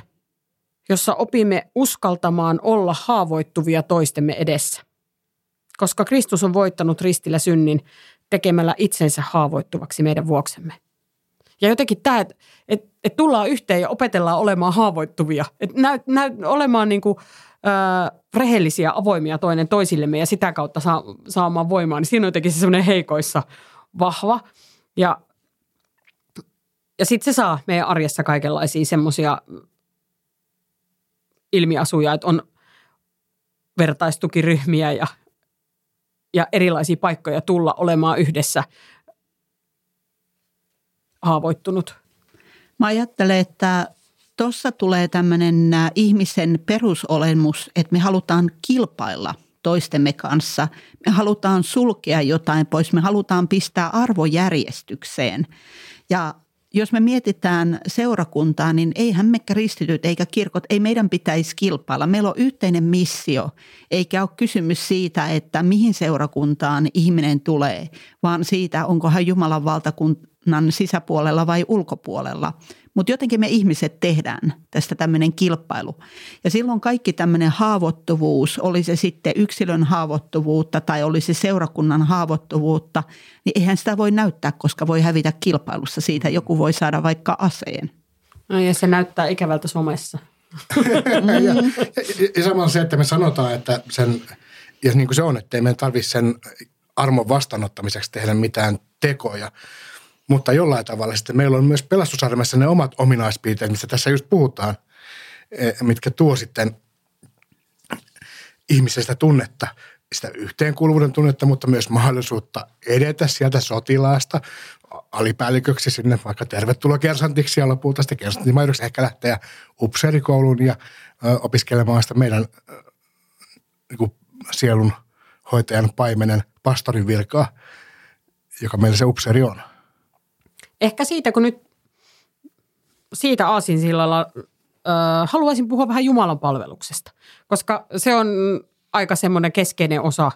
jossa opimme uskaltamaan olla haavoittuvia toistemme edessä. Koska Kristus on voittanut ristillä synnin tekemällä itsensä haavoittuvaksi meidän vuoksemme. Ja jotenkin tämä, että et, et tullaan yhteen ja opetellaan olemaan haavoittuvia. Että näy, näy, olemaan niin kuin, ö, rehellisiä, avoimia toinen toisillemme ja sitä kautta saa, saamaan voimaa. Niin siinä on jotenkin se semmoinen heikoissa vahva. Ja, ja sitten se saa meidän arjessa kaikenlaisia semmoisia ilmiasuja, että on vertaistukiryhmiä ja, ja erilaisia paikkoja tulla olemaan yhdessä – haavoittunut? Mä ajattelen, että tuossa tulee tämmöinen ihmisen perusolemus, että me halutaan kilpailla toistemme kanssa. Me halutaan sulkea jotain pois, me halutaan pistää arvojärjestykseen. Ja jos me mietitään seurakuntaa, niin eihän me kristityt eikä kirkot, ei meidän pitäisi kilpailla. Meillä on yhteinen missio, eikä ole kysymys siitä, että mihin seurakuntaan ihminen tulee, vaan siitä, onko hän Jumalan valtakunnan sisäpuolella vai ulkopuolella. Mutta jotenkin me ihmiset tehdään tästä tämmöinen kilpailu. Ja silloin kaikki tämmöinen haavoittuvuus, oli se sitten yksilön haavoittuvuutta tai oli se seurakunnan haavoittuvuutta, niin eihän sitä voi näyttää, koska voi hävitä kilpailussa siitä. Joku voi saada vaikka aseen. No ja se näyttää ikävältä somessa. ja, ja, samalla se, että me sanotaan, että sen, ja niin kuin se on, että ei meidän tarvitse sen armon vastaanottamiseksi tehdä mitään tekoja, mutta jollain tavalla sitten meillä on myös pelastusarmessa ne omat ominaispiirteet, mistä tässä just puhutaan, e, mitkä tuo sitten ihmisestä tunnetta, sitä yhteenkuuluvuuden tunnetta, mutta myös mahdollisuutta edetä sieltä sotilaasta alipäälliköksi sinne vaikka tervetuloa kersantiksi ja lopulta sitten kersanttimaidoksi. Ehkä lähteä upseerikouluun ja opiskelemaan sitä meidän niin sielun hoitajan paimenen pastorin virkaa, joka meillä se upseeri on ehkä siitä, kun nyt siitä aasinsillalla äh, haluaisin puhua vähän Jumalan palveluksesta, koska se on aika semmoinen keskeinen osa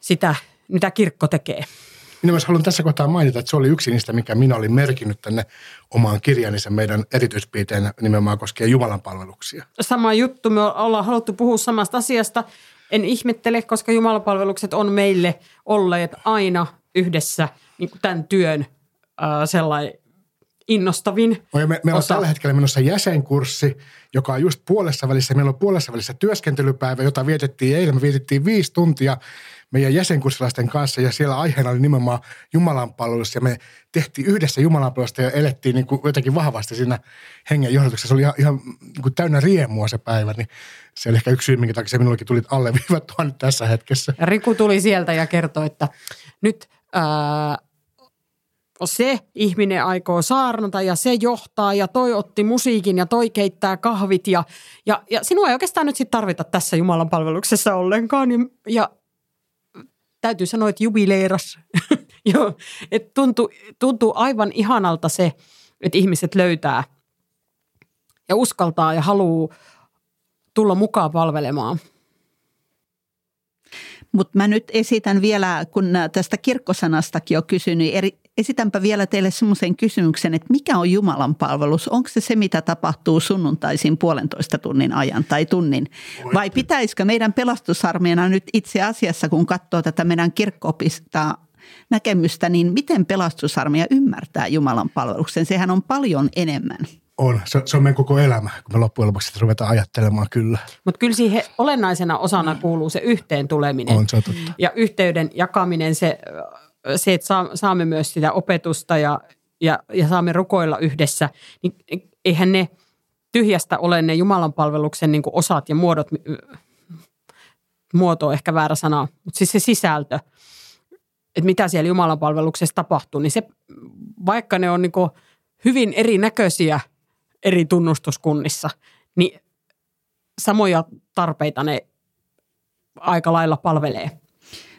sitä, mitä kirkko tekee. Minä myös haluan tässä kohtaa mainita, että se oli yksi niistä, mikä minä olin merkinnyt tänne omaan kirjani, sen meidän erityispiiteen nimenomaan koskee Jumalan palveluksia. Sama juttu, me ollaan haluttu puhua samasta asiasta. En ihmettele, koska Jumalan palvelukset on meille olleet aina yhdessä niin kuin tämän työn äh, sellainen innostavin Me, me ollaan tällä hetkellä menossa jäsenkurssi, joka on just puolessa välissä. Meillä on puolessa välissä työskentelypäivä, jota vietettiin eilen. Me vietettiin viisi tuntia meidän jäsenkurssilaisten kanssa ja siellä aiheena oli nimenomaan Jumalanpalvelus ja me tehtiin yhdessä Jumalanpalvelusta ja elettiin niin kuin jotenkin vahvasti siinä hengen johdatuksessa. Se oli ihan, ihan niin kuin täynnä riemua se päivä, niin se oli ehkä yksi syy, minkä takia se minullekin tuli alleviivattua nyt tässä hetkessä. Riku tuli sieltä ja kertoi, että nyt ää, se ihminen aikoo saarnata ja se johtaa ja toi otti musiikin ja toi keittää kahvit ja, ja, ja sinua ei oikeastaan nyt sitten tarvita tässä Jumalan palveluksessa ollenkaan ja, ja täytyy sanoa, että jubileeras. Joo, että tuntuu, tuntuu aivan ihanalta se, että ihmiset löytää ja uskaltaa ja haluaa tulla mukaan palvelemaan. Mutta mä nyt esitän vielä, kun tästä kirkkosanastakin on kysynyt, eri, esitänpä vielä teille semmoisen kysymyksen, että mikä on Jumalan palvelus? Onko se se, mitä tapahtuu sunnuntaisin puolentoista tunnin ajan tai tunnin? Vai pitäisikö meidän pelastusarmeena nyt itse asiassa, kun katsoo tätä meidän kirkkoopista näkemystä, niin miten pelastusarmeija ymmärtää Jumalan palveluksen? Sehän on paljon enemmän. On. Se, se on meidän koko elämä, kun me loppujen lopuksi ruvetaan ajattelemaan kyllä. Mutta kyllä siihen olennaisena osana kuuluu se yhteen tuleminen. On, se on totta. Ja yhteyden jakaminen, se se, että saamme myös sitä opetusta ja, ja, ja saamme rukoilla yhdessä, niin eihän ne tyhjästä ole ne Jumalan palveluksen niin osat ja muodot, muoto on ehkä väärä sana, mutta siis se sisältö, että mitä siellä Jumalan palveluksessa tapahtuu, niin se, vaikka ne on niin hyvin erinäköisiä eri tunnustuskunnissa, niin samoja tarpeita ne aika lailla palvelee.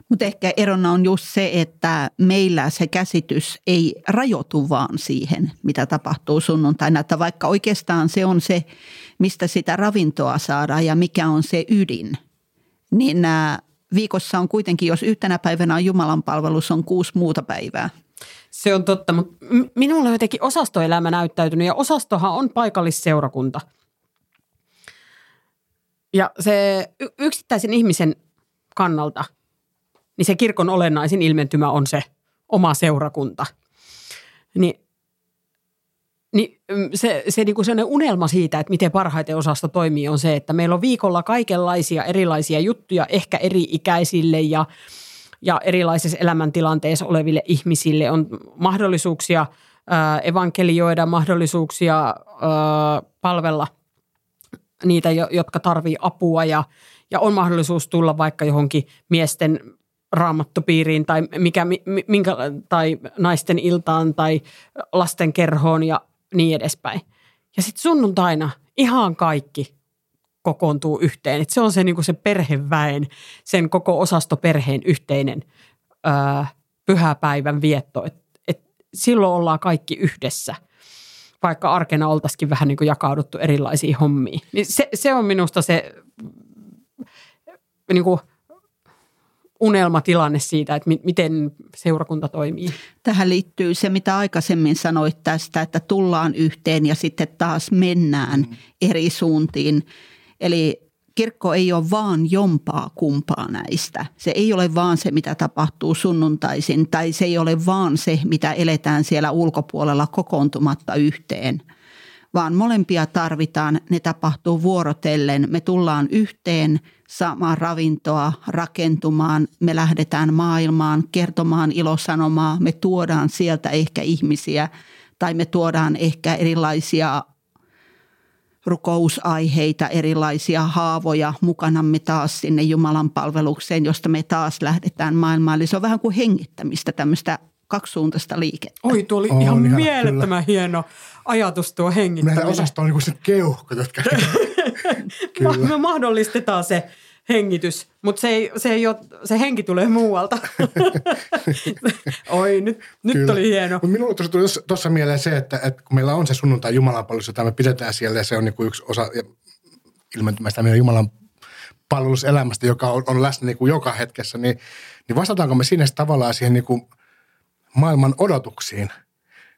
Mutta ehkä erona on just se, että meillä se käsitys ei rajoitu vaan siihen, mitä tapahtuu sunnuntaina. Että vaikka oikeastaan se on se, mistä sitä ravintoa saadaan ja mikä on se ydin, niin viikossa on kuitenkin, jos yhtenä päivänä on Jumalan palvelus, on kuusi muuta päivää. Se on totta, mutta minulla on jotenkin osastoelämä näyttäytynyt ja osastohan on paikallisseurakunta. Ja se yksittäisen ihmisen kannalta, niin se kirkon olennaisin ilmentymä on se oma seurakunta. Niin, niin se, se niin kuin unelma siitä, että miten parhaiten osasto toimii, on se, että meillä on viikolla kaikenlaisia erilaisia juttuja, ehkä eri-ikäisille ja – ja erilaisissa elämäntilanteissa oleville ihmisille on mahdollisuuksia evankelioida, mahdollisuuksia palvella niitä, jotka tarvii apua ja, ja on mahdollisuus tulla vaikka johonkin miesten raamattopiiriin tai, mikä, minkä, tai naisten iltaan tai lasten kerhoon ja niin edespäin. Ja sitten sunnuntaina ihan kaikki kokoontuu yhteen. Et se on se, niin kuin se perheväen, sen koko osastoperheen yhteinen ää, pyhäpäivän vietto. Et, et silloin ollaan kaikki yhdessä, vaikka arkena oltaisikin vähän niin kuin jakauduttu erilaisiin hommiin. Niin se, se on minusta se niin kuin unelmatilanne siitä, että miten seurakunta toimii. Tähän liittyy se, mitä aikaisemmin sanoit tästä, että tullaan yhteen ja sitten taas mennään mm. eri suuntiin. Eli kirkko ei ole vaan jompaa kumpaa näistä. Se ei ole vaan se, mitä tapahtuu sunnuntaisin, tai se ei ole vaan se, mitä eletään siellä ulkopuolella kokoontumatta yhteen, vaan molempia tarvitaan. Ne tapahtuu vuorotellen. Me tullaan yhteen saamaan ravintoa, rakentumaan. Me lähdetään maailmaan kertomaan ilosanomaa. Me tuodaan sieltä ehkä ihmisiä tai me tuodaan ehkä erilaisia rukousaiheita, erilaisia haavoja mukanamme taas sinne Jumalan palvelukseen, josta me taas lähdetään maailmaan. Eli se on vähän kuin hengittämistä, tämmöistä kaksisuuntaista liikettä. Oi, tuo oli on, ihan, ihan mielettömän kyllä. hieno ajatus tuo hengittäminen. Meidän osasto on niin kuin se keuhko, jotka... kyllä. Me mahdollistetaan se hengitys, mutta se, ei, se, ei ole, se henki tulee muualta. Oi, nyt, nyt oli hieno. Mut minulle tuli tuossa mieleen se, että, että kun meillä on se sunnuntai Jumalanpalvelus, jota me pidetään siellä ja se on niin kuin yksi osa ilmentymästä meidän Jumalan palveluselämästä, joka on, on läsnä niin kuin joka hetkessä, niin, niin vastataanko me sinne tavallaan siihen niin kuin maailman odotuksiin –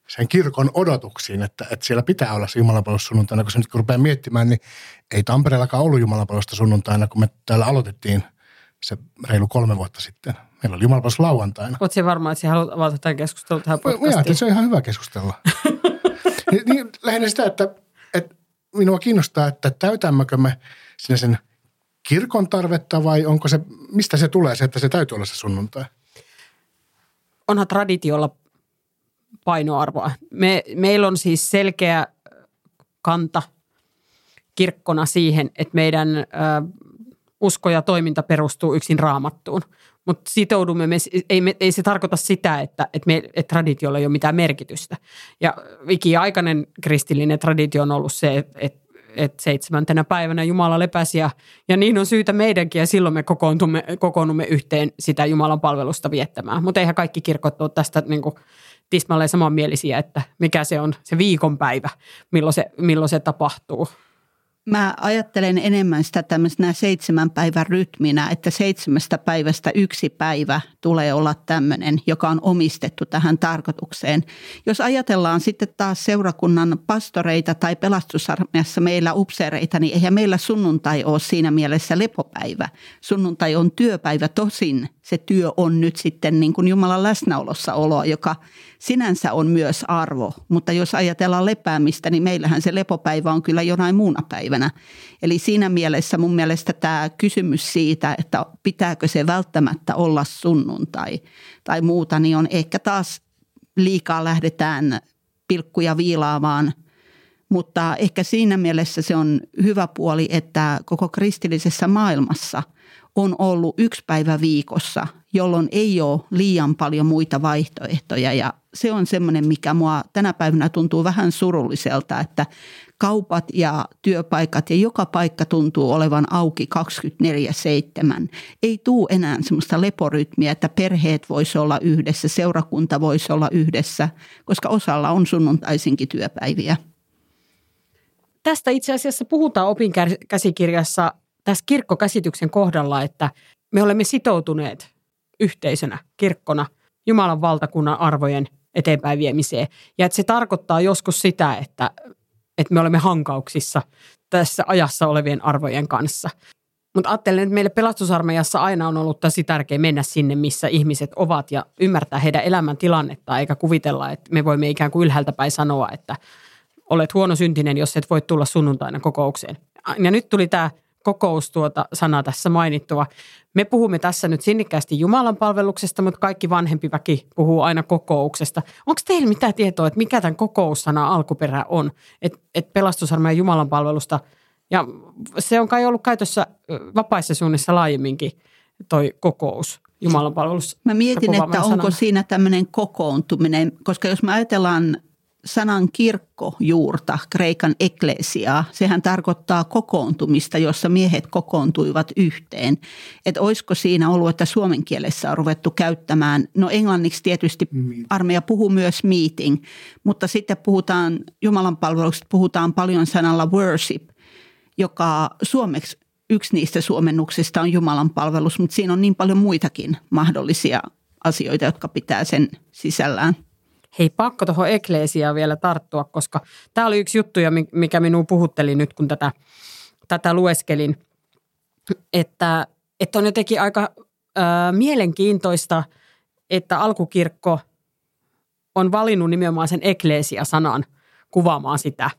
sen kirkon odotuksiin, että, että siellä pitää olla se jumalapalvelus sunnuntaina, kun se nyt kun rupeaa miettimään, niin ei Tampereellakaan ollut jumalapalvelusta sunnuntaina, kun me täällä aloitettiin se reilu kolme vuotta sitten. Meillä oli jumalapalvelus lauantaina. Oletko varma, että sinä haluat avata tämän keskustelun tähän podcastiin? Mä se on ihan hyvä keskustella. niin, niin, lähinnä sitä, että, että minua kiinnostaa, että täytämmekö me sinne sen kirkon tarvetta vai onko se, mistä se tulee se, että se täytyy olla se sunnuntai? Onhan traditiolla painoarvoa. Me, meillä on siis selkeä kanta kirkkona siihen, että meidän ö, usko ja toiminta perustuu yksin raamattuun. Mutta sitoudumme, me, ei, me, ei se tarkoita sitä, että, että, me, että traditiolla ei ole mitään merkitystä. Ja ikiaikainen kristillinen traditio on ollut se, että, että että seitsemäntenä päivänä Jumala lepäsi ja, ja niin on syytä meidänkin ja silloin me kokoontumme, kokoonnumme yhteen sitä Jumalan palvelusta viettämään. Mutta eihän kaikki kirkot ole tästä niin kuin tismalleen samanmielisiä, että mikä se on se viikonpäivä, milloin se, milloin se tapahtuu. Mä ajattelen enemmän sitä tämmöisenä seitsemän päivän rytminä, että seitsemästä päivästä yksi päivä tulee olla tämmöinen, joka on omistettu tähän tarkoitukseen. Jos ajatellaan sitten taas seurakunnan pastoreita tai pelastusarmeijassa meillä upseereita, niin eihän meillä sunnuntai ole siinä mielessä lepopäivä. Sunnuntai on työpäivä, tosin se työ on nyt sitten niin kuin Jumalan läsnäolossa oloa, joka sinänsä on myös arvo. Mutta jos ajatellaan lepäämistä, niin meillähän se lepopäivä on kyllä jonain muuna päivänä. Eli siinä mielessä mun mielestä tämä kysymys siitä, että pitääkö se välttämättä olla sunnuntai tai muuta, niin on ehkä taas liikaa lähdetään pilkkuja viilaamaan – mutta ehkä siinä mielessä se on hyvä puoli, että koko kristillisessä maailmassa on ollut yksi päivä viikossa, jolloin ei ole liian paljon muita vaihtoehtoja. Ja se on semmoinen, mikä mua tänä päivänä tuntuu vähän surulliselta, että kaupat ja työpaikat ja joka paikka tuntuu olevan auki 24-7. Ei tuu enää semmoista leporytmiä, että perheet voisi olla yhdessä, seurakunta voisi olla yhdessä, koska osalla on sunnuntaisinkin työpäiviä. Tästä itse asiassa puhutaan opinkäsikirjassa tässä kirkkokäsityksen kohdalla, että me olemme sitoutuneet yhteisönä, kirkkona, Jumalan valtakunnan arvojen eteenpäin viemiseen. Ja että se tarkoittaa joskus sitä, että, että me olemme hankauksissa tässä ajassa olevien arvojen kanssa. Mutta ajattelen, että meille pelastusarmeijassa aina on ollut tosi tärkeää mennä sinne, missä ihmiset ovat ja ymmärtää heidän elämäntilannetta, eikä kuvitella, että me voimme ikään kuin ylhäältä päin sanoa, että olet huono syntinen, jos et voi tulla sunnuntaina kokoukseen. Ja nyt tuli tämä kokous tuota sanaa tässä mainittua. Me puhumme tässä nyt sinnikkäästi Jumalan palveluksesta, mutta kaikki vanhempi väki puhuu aina kokouksesta. Onko teillä mitään tietoa, että mikä tämän kokoussana alkuperä on? Että et pelastusarmeijan Jumalan palvelusta, ja se on kai ollut käytössä vapaissa suunnissa laajemminkin toi kokous. Jumalan palvelus. Mä mietin, että onko sanan. siinä tämmöinen kokoontuminen, koska jos me ajatellaan sanan kirkkojuurta, kreikan eklesiaa, sehän tarkoittaa kokoontumista, jossa miehet kokoontuivat yhteen. Että olisiko siinä ollut, että suomen kielessä on ruvettu käyttämään, no englanniksi tietysti armeija puhuu myös meeting, mutta sitten puhutaan, Jumalan palveluksesta puhutaan paljon sanalla worship, joka suomeksi yksi niistä suomennuksista on Jumalan palvelus, mutta siinä on niin paljon muitakin mahdollisia asioita, jotka pitää sen sisällään. Hei, pakko tuohon ekleesiaan vielä tarttua, koska tämä oli yksi juttu, mikä minun puhutteli nyt, kun tätä, tätä lueskelin, että, että on jotenkin aika äh, mielenkiintoista, että alkukirkko on valinnut nimenomaan sen ekleesia-sanan kuvaamaan sitä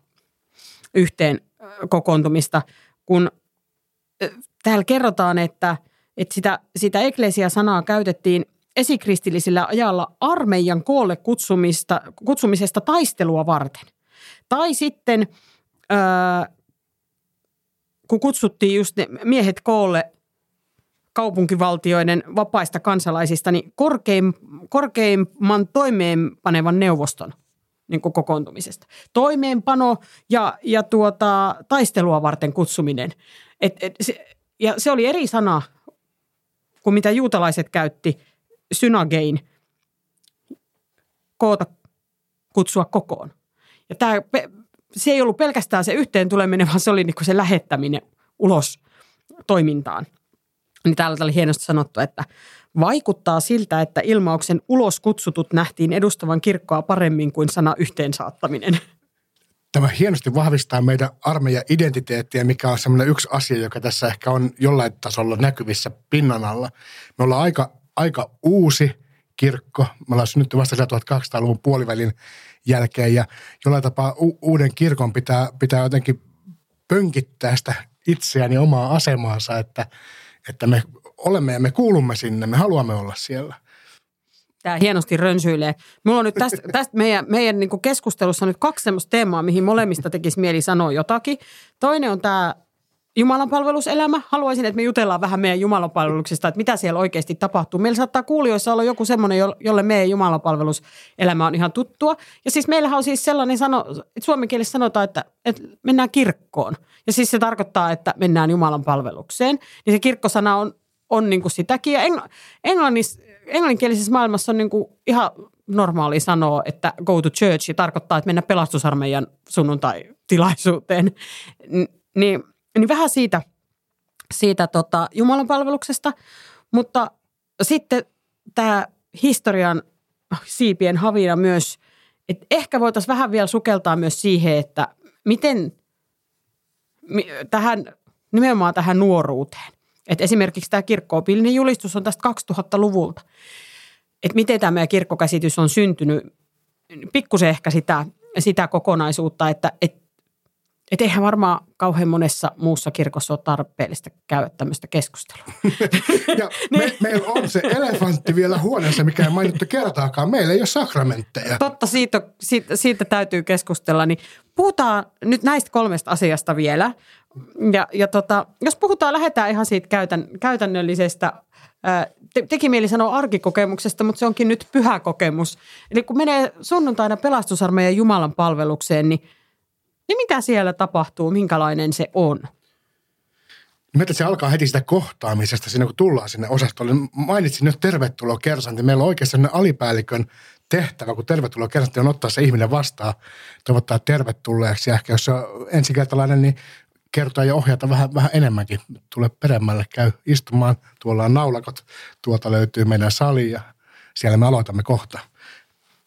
yhteen kokoontumista, kun täällä kerrotaan, että, että sitä, sitä ekleesia-sanaa käytettiin – esikristillisillä ajalla armeijan koolle kutsumista, kutsumisesta taistelua varten. Tai sitten, öö, kun kutsuttiin just ne miehet koolle kaupunkivaltioiden vapaista kansalaisista, niin korkeim, korkeimman toimeenpanevan neuvoston niin kuin kokoontumisesta. Toimeenpano ja, ja tuota, taistelua varten kutsuminen. Et, et se, ja se oli eri sana kuin mitä juutalaiset käytti synagein koota kutsua kokoon. Ja tämä, se ei ollut pelkästään se yhteen tuleminen, vaan se oli niin se lähettäminen ulos toimintaan. Niin täällä oli hienosti sanottu, että vaikuttaa siltä, että ilmauksen ulos kutsutut nähtiin edustavan kirkkoa paremmin kuin sana yhteensaattaminen. Tämä hienosti vahvistaa meidän armeijan identiteettiä, mikä on semmoinen yksi asia, joka tässä ehkä on jollain tasolla näkyvissä pinnan alla. Me ollaan aika aika uusi kirkko. Me ollaan synnytty vasta 1200-luvun puolivälin jälkeen ja jollain tapaa u- uuden kirkon pitää, pitää jotenkin pönkittää sitä itseään ja omaa asemaansa, että, että me olemme ja me kuulumme sinne, me haluamme olla siellä. Tämä hienosti rönsyilee. Mulla on nyt tästä, tästä meidän, meidän niin keskustelussa nyt kaksi sellaista teemaa, mihin molemmista tekisi mieli sanoa jotakin. Toinen on tämä jumalanpalveluselämä. Haluaisin, että me jutellaan vähän meidän jumalanpalveluksesta, että mitä siellä oikeasti tapahtuu. Meillä saattaa kuulijoissa olla joku semmoinen, jolle meidän jumalanpalveluselämä on ihan tuttua. Ja siis meillähän on siis sellainen sano, että suomen kielessä sanotaan, että, että mennään kirkkoon. Ja siis se tarkoittaa, että mennään Jumalan palvelukseen. Niin se kirkkosana on, on niin kuin sitäkin. Ja engl- englannis, englanninkielisessä maailmassa on niin kuin ihan normaali sanoa, että go to church tarkoittaa, että mennä pelastusarmeijan sunnuntai-tilaisuuteen. Niin – niin vähän siitä, siitä tota Jumalan palveluksesta, mutta sitten tämä historian siipien havina myös, että ehkä voitaisiin vähän vielä sukeltaa myös siihen, että miten tähän, nimenomaan tähän nuoruuteen. Että esimerkiksi tämä kirkkoopillinen julistus on tästä 2000-luvulta. Että miten tämä meidän kirkkokäsitys on syntynyt, pikkusen ehkä sitä, sitä kokonaisuutta, että, että että eihän varmaan kauhean monessa muussa kirkossa ole tarpeellista käydä tämmöistä keskustelua. ja me, niin. meillä on se elefantti vielä huoneessa, mikä ei mainittu kertaakaan. Meillä ei ole sakramentteja. Totta, siitä, siitä, siitä täytyy keskustella. Niin puhutaan nyt näistä kolmesta asiasta vielä. Ja, ja tota, jos puhutaan, lähdetään ihan siitä käytän, käytännöllisestä, ää, te, teki mieli sanoa arkikokemuksesta, mutta se onkin nyt pyhä kokemus. Eli kun menee sunnuntaina pelastusarmeijan Jumalan palvelukseen, niin, niin mitä siellä tapahtuu, minkälainen se on? Meitä se alkaa heti sitä kohtaamisesta, siinä kun tullaan sinne osastolle. Mainitsin nyt tervetuloa kersantti. Meillä on oikeastaan alipäällikön tehtävä, kun tervetuloa kersantti on ottaa se ihminen vastaan, toivottaa tervetulleeksi. Ja ehkä jos se on ensikertalainen, niin kertoa ja ohjata vähän, vähän enemmänkin. Tule peremmälle, käy istumaan. Tuolla on naulakot, tuolta löytyy meidän sali ja siellä me aloitamme kohta.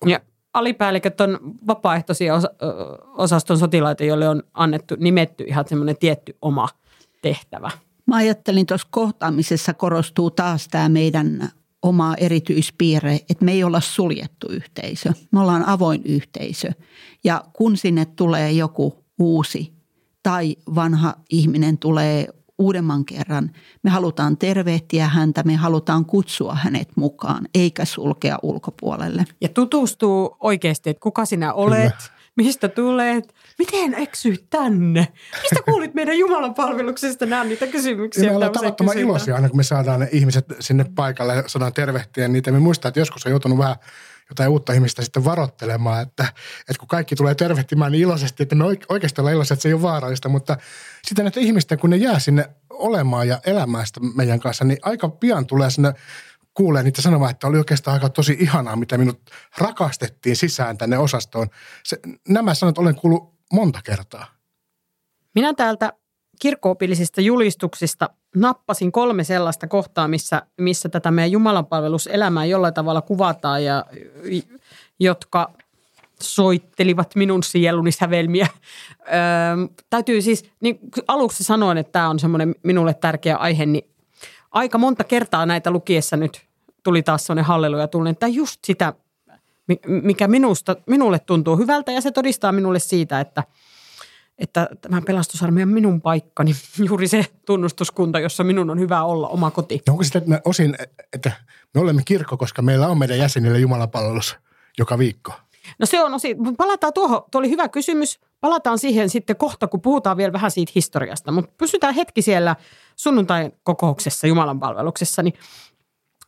Ja alipäälliköt on vapaaehtoisia osa, osaston sotilaita, joille on annettu, nimetty ihan semmoinen tietty oma tehtävä. Mä ajattelin tuossa kohtaamisessa korostuu taas tämä meidän oma erityispiirre, että me ei olla suljettu yhteisö. Me ollaan avoin yhteisö. Ja kun sinne tulee joku uusi tai vanha ihminen tulee uudemman kerran, me halutaan tervehtiä häntä, me halutaan kutsua hänet mukaan, eikä sulkea ulkopuolelle. Ja tutustuu oikeasti, että kuka sinä olet, Kyllä. mistä tulet, miten eksyit tänne, mistä kuulit meidän Jumalan palveluksesta, nämä niitä kysymyksiä. Ja me ollaan tavattoman iloisia aina, kun me saadaan ne ihmiset sinne paikalle ja saadaan tervehtiä niitä. Me muistaa, että joskus on joutunut vähän jotain uutta ihmistä sitten varoittelemaan, että, että kun kaikki tulee tervehtimään niin iloisesti, että me oikeasti ollaan iloisia, että se ei ole vaarallista, mutta sitten näitä ihmistä, kun ne jää sinne olemaan ja elämään sitä meidän kanssa, niin aika pian tulee sinne kuulee niitä sanomaan, että oli oikeastaan aika tosi ihanaa, mitä minut rakastettiin sisään tänne osastoon. Se, nämä sanat olen kuullut monta kertaa. Minä täältä kirkkoopillisista julistuksista nappasin kolme sellaista kohtaa, missä, missä tätä meidän jumalanpalveluselämää jollain tavalla kuvataan ja jotka soittelivat minun sieluni sävelmiä. Öö, täytyy siis, niin aluksi sanoin, että tämä on semmoinen minulle tärkeä aihe, niin aika monta kertaa näitä lukiessa nyt tuli taas semmoinen halleluja tunne, että just sitä, mikä minusta, minulle tuntuu hyvältä ja se todistaa minulle siitä, että – että tämä pelastusarmeija on minun paikkani, juuri se tunnustuskunta, jossa minun on hyvä olla oma koti. Onko sitten että osin, että me olemme kirkko, koska meillä on meidän jäsenille Jumalapalvelus joka viikko? No se on osin, palataan tuohon, tuo oli hyvä kysymys. Palataan siihen sitten kohta, kun puhutaan vielä vähän siitä historiasta, mutta pysytään hetki siellä sunnuntain kokouksessa Jumalan palveluksessa, niin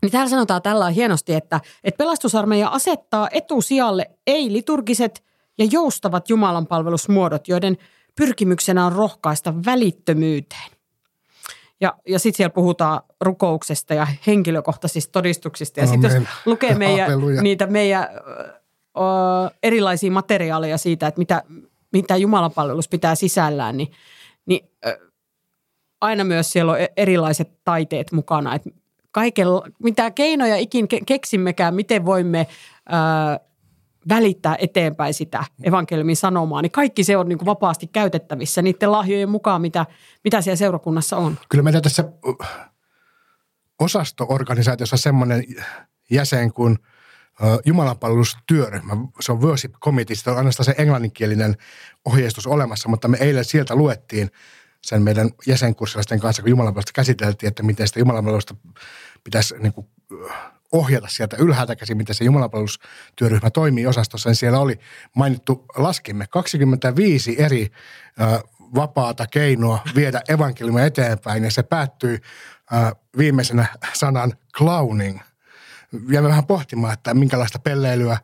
niin täällä sanotaan tällä hienosti, että, että pelastusarmeija asettaa etusijalle ei-liturgiset ja joustavat Jumalan palvelusmuodot, joiden pyrkimyksenä on rohkaista välittömyyteen. Ja, ja sitten siellä puhutaan rukouksesta ja henkilökohtaisista todistuksista. Ja sitten jos lukee meidän, niitä meidän ö, erilaisia materiaaleja siitä, että mitä, mitä Jumalanpalvelus pitää sisällään, niin, niin ö, aina myös siellä on e-, erilaiset taiteet mukana. Että kaikella, mitä keinoja ikin keksimmekään, miten voimme ö, välittää eteenpäin sitä evankeliumin sanomaa, niin kaikki se on niin kuin vapaasti käytettävissä niiden lahjojen mukaan, mitä, mitä siellä seurakunnassa on. Kyllä meillä tässä osasto-organisaatiossa semmoinen jäsen kuin Jumalanpalvelustyöryhmä, se on Worship Committee, on ainoastaan se englanninkielinen ohjeistus olemassa, mutta me eilen sieltä luettiin sen meidän jäsenkurssilaisten kanssa, kun Jumalanpalvelusta käsiteltiin, että miten sitä Jumalanpalvelusta pitäisi niin kuin, ohjata sieltä ylhäältä käsin, miten se jumalapalvelustyöryhmä toimii osastossa, niin siellä oli mainittu, laskimme, 25 eri ö, vapaata keinoa viedä evankeliumia eteenpäin, ja se päättyi ö, viimeisenä sanan clowning. Jäämme vähän pohtimaan, että minkälaista pelleilyä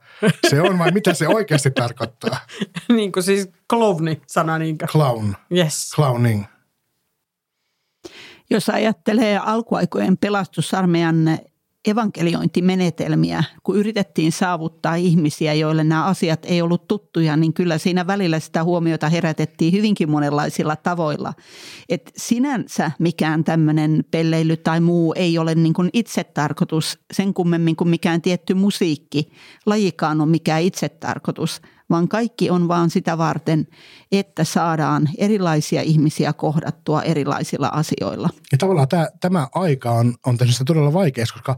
se on vai mitä se oikeasti tarkoittaa. niin kuin siis clowni-sana niinkö? Clown. Yes. Clowning. Jos ajattelee alkuaikojen pelastusarmeijan evankeliointimenetelmiä, kun yritettiin saavuttaa ihmisiä, joille nämä asiat ei ollut tuttuja, niin kyllä siinä välillä sitä huomiota herätettiin hyvinkin monenlaisilla tavoilla. Et sinänsä mikään tämmöinen pelleily tai muu ei ole niin kuin itse tarkoitus sen kummemmin kuin mikään tietty musiikki. Lajikaan on mikään itse tarkoitus, vaan kaikki on vaan sitä varten, että saadaan erilaisia ihmisiä kohdattua erilaisilla asioilla. Ja tavallaan tämä, tämä aika on, on sitä todella vaikeaa, koska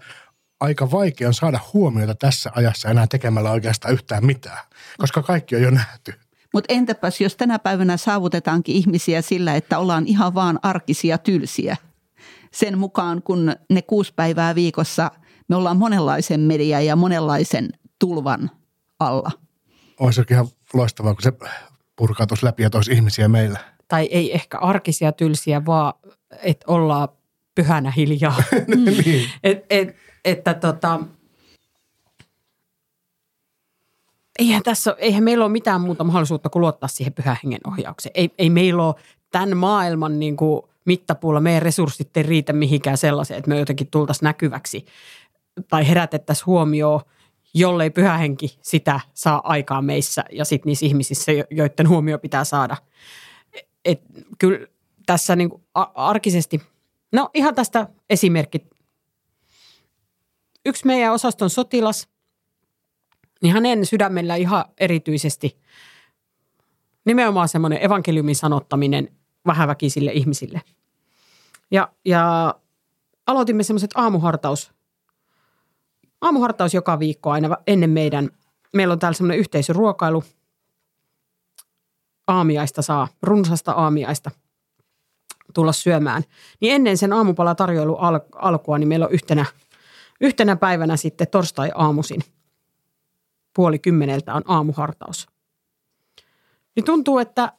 aika vaikea on saada huomiota tässä ajassa enää tekemällä oikeastaan yhtään mitään, koska kaikki on jo nähty. Mutta entäpäs jos tänä päivänä saavutetaankin ihmisiä sillä, että ollaan ihan vaan arkisia tylsiä. Sen mukaan, kun ne kuusi päivää viikossa me ollaan monenlaisen median ja monenlaisen tulvan alla olisi ihan loistavaa, kun se purkautuisi läpi ja toisi ihmisiä meillä. tai ei ehkä arkisia tylsiä, vaan että ollaan pyhänä hiljaa. niin. et, et, että tota, eihän, tässä, eihän meillä ole mitään muuta mahdollisuutta kuin luottaa siihen pyhän hengen ohjaukseen. Ei, ei meillä ole tämän maailman niin kuin mittapuulla, meidän resurssit ei riitä mihinkään sellaiseen, että me jotenkin tultaisiin näkyväksi tai herätettäisiin huomioon, jollei pyhä henki sitä saa aikaa meissä ja sitten niissä ihmisissä, joiden huomio pitää saada. Et kyllä tässä niin kuin arkisesti, no ihan tästä esimerkki. Yksi meidän osaston sotilas, niin hänen sydämellä ihan erityisesti nimenomaan semmoinen evankeliumin sanottaminen vähäväkisille ihmisille. Ja, ja aloitimme semmoiset aamuhartaus, aamuhartaus joka viikko aina ennen meidän, meillä on täällä semmoinen yhteisöruokailu, aamiaista saa, runsasta aamiaista tulla syömään. Niin ennen sen aamupalatarjoilu al- alkua, niin meillä on yhtenä, yhtenä päivänä sitten torstai-aamuisin – puoli kymmeneltä on aamuhartaus. Niin tuntuu, että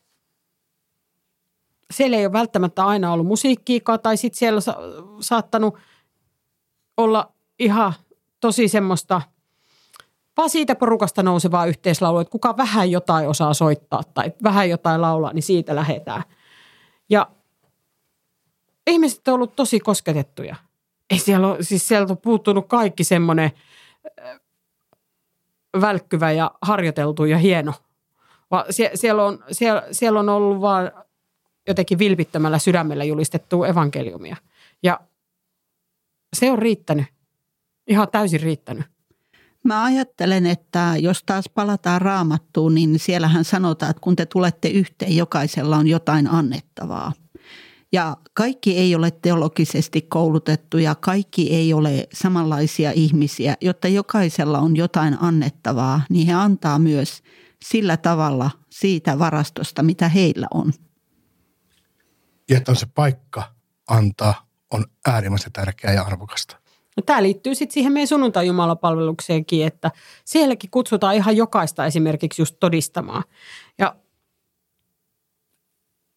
siellä ei ole välttämättä aina ollut musiikkiikaa tai sitten siellä on sa- saattanut olla ihan tosi semmoista vaan siitä porukasta nousevaa yhteislaulua, että kuka vähän jotain osaa soittaa tai vähän jotain laulaa, niin siitä lähetään. Ja ihmiset on ollut tosi kosketettuja. Ei siellä ole, siis sieltä on puuttunut kaikki semmoinen välkkyvä ja harjoiteltu ja hieno. Vaan sie, siellä, on, siellä, siellä on ollut vaan jotenkin vilpittömällä sydämellä julistettu evankeliumia. Ja se on riittänyt. Ihan täysin riittänyt. Mä ajattelen, että jos taas palataan raamattuun, niin siellähän sanotaan, että kun te tulette yhteen, jokaisella on jotain annettavaa. Ja kaikki ei ole teologisesti koulutettuja, kaikki ei ole samanlaisia ihmisiä, jotta jokaisella on jotain annettavaa, niin he antaa myös sillä tavalla siitä varastosta, mitä heillä on. Ja että on se paikka antaa, on äärimmäisen tärkeää ja arvokasta. No, tämä liittyy sitten siihen meidän sunnuntai-jumalapalvelukseenkin, että sielläkin kutsutaan ihan jokaista esimerkiksi just todistamaan. Ja,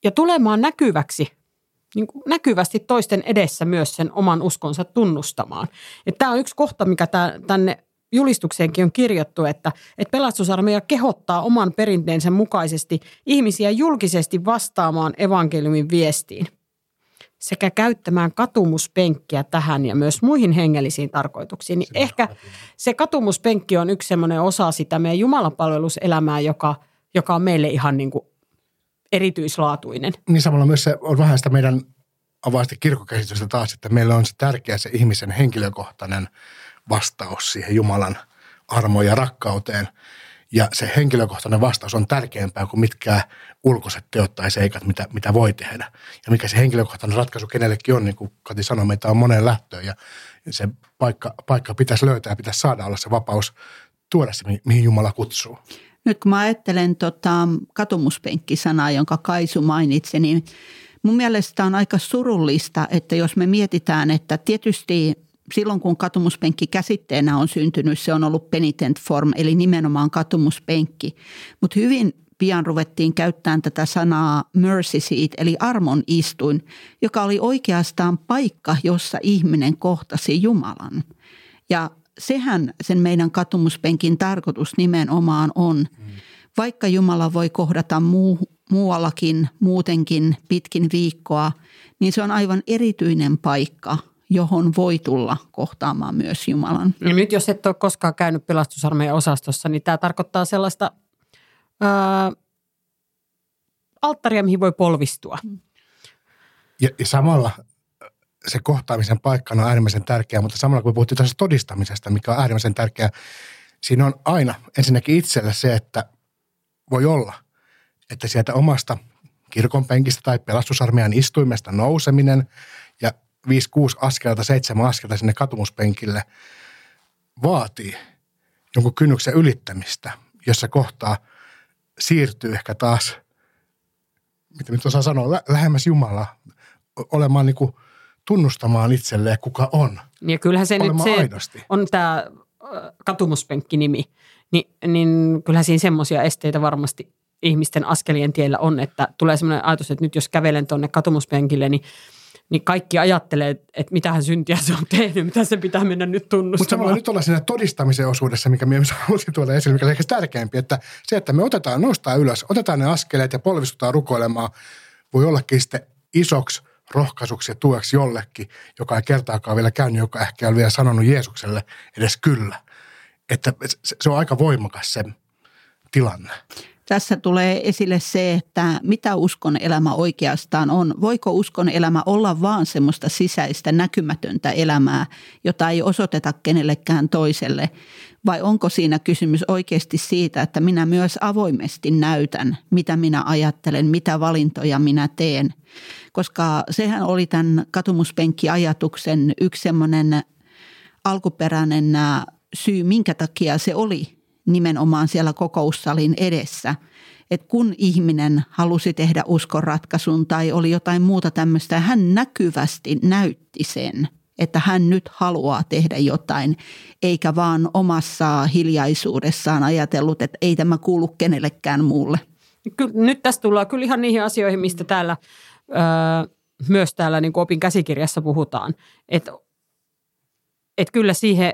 ja tulemaan näkyväksi niin kuin näkyvästi toisten edessä myös sen oman uskonsa tunnustamaan. Tämä on yksi kohta, mikä tänne julistukseenkin on kirjattu, että, että pelastusarmeija kehottaa oman perinteensä mukaisesti ihmisiä julkisesti vastaamaan evankeliumin viestiin sekä käyttämään katumuspenkkiä tähän ja myös muihin hengellisiin tarkoituksiin. Niin ehkä se katumuspenkki on yksi sellainen osa sitä meidän jumalapalveluselämää, joka, joka on meille ihan niin kuin erityislaatuinen. Niin samalla myös se on vähän sitä meidän avaista kirkkokäsitystä taas, että meillä on se tärkeä se ihmisen henkilökohtainen vastaus siihen Jumalan armoon ja rakkauteen. Ja se henkilökohtainen vastaus on tärkeämpää kuin mitkään ulkoiset teot tai seikat, mitä, mitä voi tehdä. Ja mikä se henkilökohtainen ratkaisu kenellekin on, niin kuin Kati sanoi, meitä on moneen lähtöön ja se paikka, paikka pitäisi löytää ja pitäisi saada olla se vapaus tuoda se, mihin Jumala kutsuu. Nyt kun mä ajattelen tota katumuspenkkisanaa, jonka Kaisu mainitsi, niin mun mielestä on aika surullista, että jos me mietitään, että tietysti silloin kun katumuspenkki käsitteenä on syntynyt, se on ollut penitent form, eli nimenomaan katumuspenkki. Mutta hyvin pian ruvettiin käyttämään tätä sanaa mercy seat, eli armon istuin, joka oli oikeastaan paikka, jossa ihminen kohtasi Jumalan. Ja sehän sen meidän katumuspenkin tarkoitus nimenomaan on. Vaikka Jumala voi kohdata muu, muuallakin muutenkin pitkin viikkoa, niin se on aivan erityinen paikka, johon voi tulla kohtaamaan myös Jumalan. Ja nyt jos et ole koskaan käynyt pelastusarmeijan osastossa, niin tämä tarkoittaa sellaista ää, alttaria, mihin voi polvistua. Ja, ja samalla se kohtaamisen paikka on äärimmäisen tärkeä, mutta samalla kun me puhuttiin tästä todistamisesta, mikä on äärimmäisen tärkeää, siinä on aina ensinnäkin itselle se, että voi olla, että sieltä omasta kirkon penkistä tai pelastusarmeijan istuimesta nouseminen ja 5-6 askelta, 7 askelta sinne katumuspenkille vaatii jonkun kynnyksen ylittämistä, jossa kohtaa siirtyy ehkä taas, mitä nyt osaa sanoa, lähemmäs Jumalaa, olemaan niin kuin – tunnustamaan itselleen, kuka on. Ja kyllähän se nyt se aidosti. on tämä katumuspenkki-nimi, niin, niin kyllähän siinä semmoisia esteitä varmasti ihmisten askelien tiellä on, että tulee sellainen ajatus, että nyt jos kävelen tuonne katumuspenkille, niin niin kaikki ajattelee, että mitä hän syntiä se on tehnyt, mitä se pitää mennä nyt tunnustamaan. Mutta samalla nyt ollaan siinä todistamisen osuudessa, mikä minä haluaisin tuoda esille, mikä on ehkä tärkeämpi, että se, että me otetaan, nostaa ylös, otetaan ne askeleet ja polvistutaan rukoilemaan, voi ollakin sitten isoksi rohkaisuksi ja tueksi jollekin, joka ei kertaakaan vielä käynyt, joka ehkä ei ole vielä sanonut Jeesukselle edes kyllä. Että se on aika voimakas se tilanne. Tässä tulee esille se, että mitä uskon elämä oikeastaan on. Voiko uskon elämä olla vaan semmoista sisäistä näkymätöntä elämää, jota ei osoiteta kenellekään toiselle? Vai onko siinä kysymys oikeasti siitä, että minä myös avoimesti näytän, mitä minä ajattelen, mitä valintoja minä teen? Koska sehän oli tämän katumuspenkkiajatuksen yksi semmoinen alkuperäinen syy, minkä takia se oli nimenomaan siellä kokoussalin edessä. Että kun ihminen halusi tehdä uskonratkaisun tai oli jotain muuta tämmöistä, hän näkyvästi näytti sen, että hän nyt haluaa tehdä jotain, eikä vaan omassa hiljaisuudessaan ajatellut, että ei tämä kuulu kenellekään muulle. Nyt tässä tullaan kyllä ihan niihin asioihin, mistä täällä öö, myös täällä niin opin käsikirjassa puhutaan. Että et kyllä siihen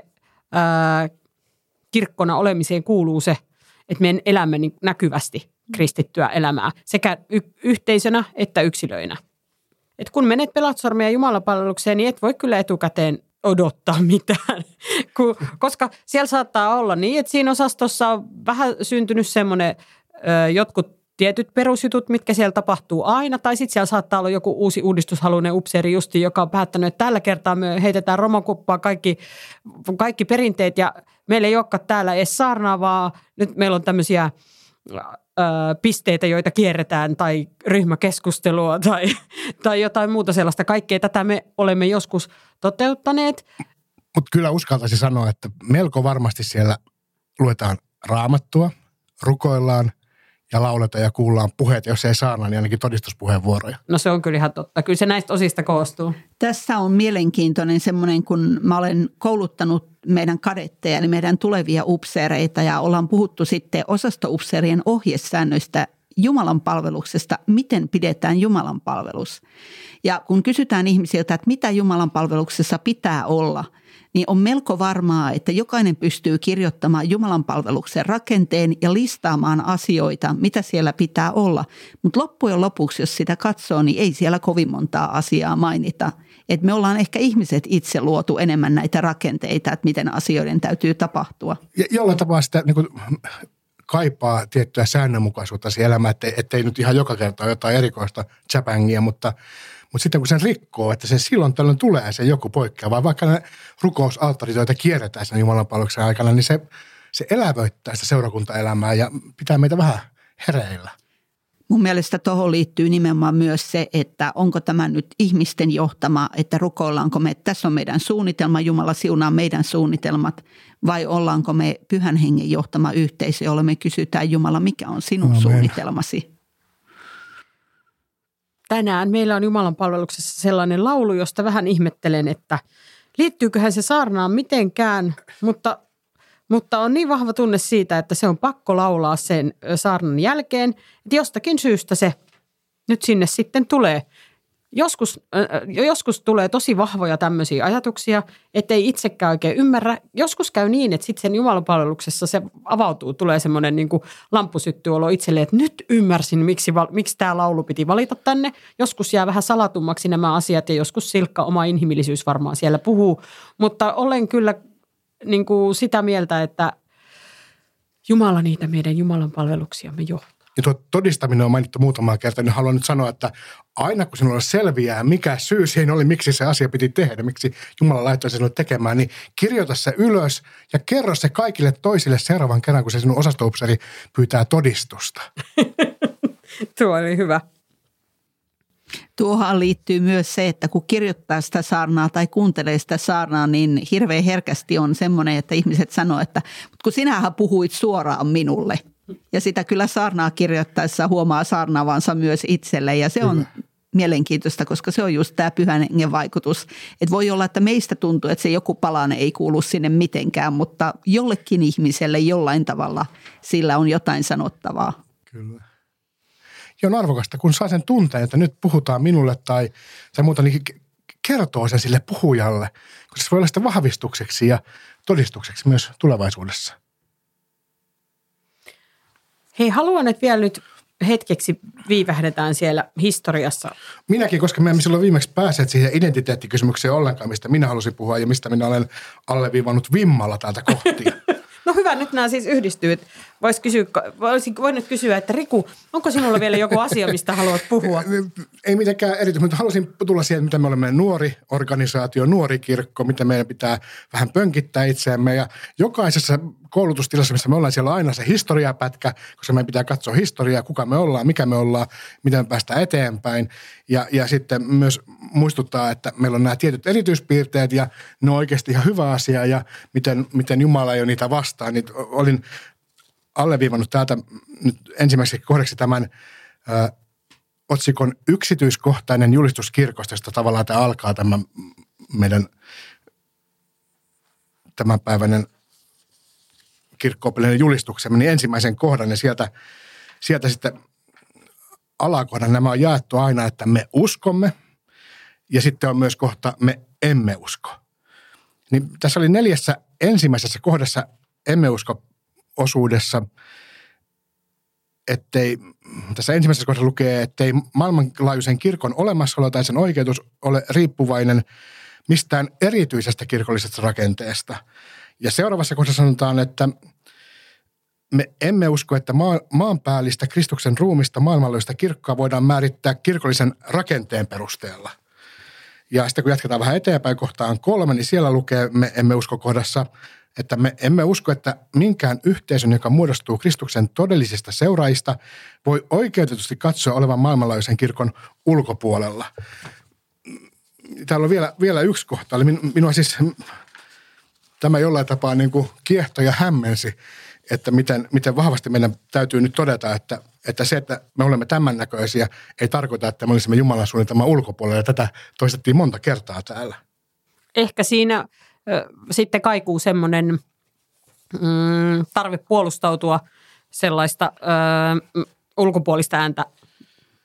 öö, kirkkona olemiseen kuuluu se, että meidän elämme niin näkyvästi kristittyä elämää sekä y- yhteisönä että yksilöinä. Et kun menet pelatsormia jumalapalvelukseen, niin et voi kyllä etukäteen odottaa mitään, koska siellä saattaa olla niin, että siinä osastossa on vähän syntynyt semmoinen, jotkut tietyt perusjutut, mitkä siellä tapahtuu aina, tai sitten siellä saattaa olla joku uusi uudistushaluinen upseeri justi, joka on päättänyt, että tällä kertaa me heitetään romakuppaa kaikki, kaikki perinteet, ja meillä ei olekaan täällä edes saarnaa, vaan nyt meillä on tämmöisiä ö, pisteitä, joita kierretään, tai ryhmäkeskustelua, tai, tai jotain muuta sellaista. Kaikkea tätä me olemme joskus toteuttaneet. Mutta kyllä uskaltaisin sanoa, että melko varmasti siellä luetaan raamattua, rukoillaan – ja lauletaan ja kuullaan puheet, jos ei saana, niin ainakin todistuspuheenvuoroja. No se on kyllä ihan totta. Kyllä se näistä osista koostuu. Tässä on mielenkiintoinen semmoinen, kun mä olen kouluttanut meidän kadetteja, eli meidän tulevia upseereita ja ollaan puhuttu sitten osastoupseerien ohjesäännöistä Jumalan palveluksesta, miten pidetään Jumalan palvelus. Ja kun kysytään ihmisiltä, että mitä Jumalan palveluksessa pitää olla – niin on melko varmaa, että jokainen pystyy kirjoittamaan Jumalan palveluksen rakenteen ja listaamaan asioita, mitä siellä pitää olla. Mutta loppujen lopuksi, jos sitä katsoo, niin ei siellä kovin montaa asiaa mainita. Et me ollaan ehkä ihmiset itse luotu enemmän näitä rakenteita, että miten asioiden täytyy tapahtua. Ja jollain tapaa sitä niin kuin, kaipaa tiettyä säännönmukaisuutta siihen elämään, ettei, ettei nyt ihan joka kerta jotain erikoista chapangia, mutta – mutta sitten kun sen rikkoo, että se silloin tällöin tulee se joku poikkeava, vaikka ne rukousalttarit, joita kierretään sen Jumalan palveluksen aikana, niin se, se elävöittää sitä seurakuntaelämää ja pitää meitä vähän hereillä. Mun mielestä tuohon liittyy nimenomaan myös se, että onko tämä nyt ihmisten johtama, että rukoillaanko me, että tässä on meidän suunnitelma, Jumala siunaa meidän suunnitelmat, vai ollaanko me pyhän hengen johtama yhteisö, jolle me kysytään Jumala, mikä on sinun Amen. suunnitelmasi? Tänään meillä on Jumalan palveluksessa sellainen laulu, josta vähän ihmettelen, että liittyyköhän se saarnaan mitenkään, mutta, mutta on niin vahva tunne siitä, että se on pakko laulaa sen saarnan jälkeen, että jostakin syystä se nyt sinne sitten tulee joskus, joskus tulee tosi vahvoja tämmöisiä ajatuksia, ettei itsekään oikein ymmärrä. Joskus käy niin, että sitten sen jumalapalveluksessa se avautuu, tulee semmoinen niin lamppusyttyolo itselle, että nyt ymmärsin, miksi, miksi tämä laulu piti valita tänne. Joskus jää vähän salatummaksi nämä asiat ja joskus silkka oma inhimillisyys varmaan siellä puhuu. Mutta olen kyllä niin kuin sitä mieltä, että Jumala niitä meidän Jumalan palveluksiamme johtaa. Ja tuo todistaminen on mainittu muutamaa kertaa, niin haluan nyt sanoa, että aina kun sinulla selviää, mikä syy siinä oli, miksi se asia piti tehdä, miksi Jumala laittoi sinulle tekemään, niin kirjoita se ylös ja kerro se kaikille toisille seuraavan kerran, kun se sinun osastoupseri pyytää todistusta. Tuo oli hyvä. Tuohan liittyy myös se, että kun kirjoittaa sitä saarnaa tai kuuntelee sitä saarnaa, niin hirveän herkästi on semmoinen, että ihmiset sanoo, että kun sinähän puhuit suoraan minulle – ja sitä kyllä saarnaa kirjoittaessa huomaa saarnaavansa myös itselle ja se on kyllä. mielenkiintoista, koska se on just tämä pyhän hengen vaikutus. Että voi olla, että meistä tuntuu, että se joku palane ei kuulu sinne mitenkään, mutta jollekin ihmiselle jollain tavalla sillä on jotain sanottavaa. Kyllä. ja on arvokasta, kun saa sen tunteen, että nyt puhutaan minulle tai, tai muuta, niin kertoo sen sille puhujalle, koska se voi olla sitä vahvistukseksi ja todistukseksi myös tulevaisuudessa. Hei, haluan, että vielä nyt hetkeksi viivähdetään siellä historiassa. Minäkin, koska me emme silloin viimeksi päässeet siihen identiteettikysymykseen ollenkaan, mistä minä halusin puhua ja mistä minä olen alleviivannut vimmalla täältä kohtia. No hyvä, nyt nämä siis yhdistyy. Vois kysyä, voisin voinut kysyä, että Riku, onko sinulla vielä joku asia, mistä haluat puhua? Ei mitenkään erityisesti, mutta halusin tulla siihen, mitä me olemme nuori organisaatio, nuori kirkko, mitä meidän pitää vähän pönkittää itseämme. Ja jokaisessa koulutustilassa, missä me ollaan, siellä on aina se historiapätkä, koska meidän pitää katsoa historiaa, kuka me ollaan, mikä me ollaan, miten me päästään eteenpäin. Ja, ja sitten myös muistuttaa, että meillä on nämä tietyt erityispiirteet ja ne on oikeasti ihan hyvä asia ja miten, miten Jumala jo niitä vastaa. Niin olin alleviivannut täältä nyt ensimmäiseksi kohdaksi tämän ö, otsikon yksityiskohtainen julistus kirkosta, josta tavallaan tämä alkaa tämä meidän tämänpäiväinen kirkkoopillinen julistuksemme, niin ensimmäisen kohdan ja sieltä, sieltä sitten alakohdan nämä on jaettu aina, että me uskomme ja sitten on myös kohta me emme usko. Niin tässä oli neljässä ensimmäisessä kohdassa emme usko osuudessa, ettei, tässä ensimmäisessä kohdassa lukee, ettei maailmanlaajuisen kirkon olemassaolo tai sen oikeutus ole riippuvainen mistään erityisestä kirkollisesta rakenteesta. Ja seuraavassa kohdassa sanotaan, että me emme usko, että maa, maanpäällistä Kristuksen ruumista maailmanlaajuista kirkkoa voidaan määrittää kirkollisen rakenteen perusteella. Ja sitten kun jatketaan vähän eteenpäin kohtaan kolme, niin siellä lukee, me emme usko kohdassa, että me emme usko, että minkään yhteisön, joka muodostuu Kristuksen todellisista seuraajista, voi oikeutetusti katsoa olevan maailmanlaajuisen kirkon ulkopuolella. Täällä on vielä, vielä yksi kohta. Eli minua siis tämä jollain tapaa niin kuin kiehto ja hämmensi, että miten, miten vahvasti meidän täytyy nyt todeta, että, että se, että me olemme tämän näköisiä, ei tarkoita, että me olisimme Jumalan suunnitelman ulkopuolella. Ja tätä toistettiin monta kertaa täällä. Ehkä siinä sitten kaikuu semmoinen mm, tarve puolustautua sellaista ö, ulkopuolista ääntä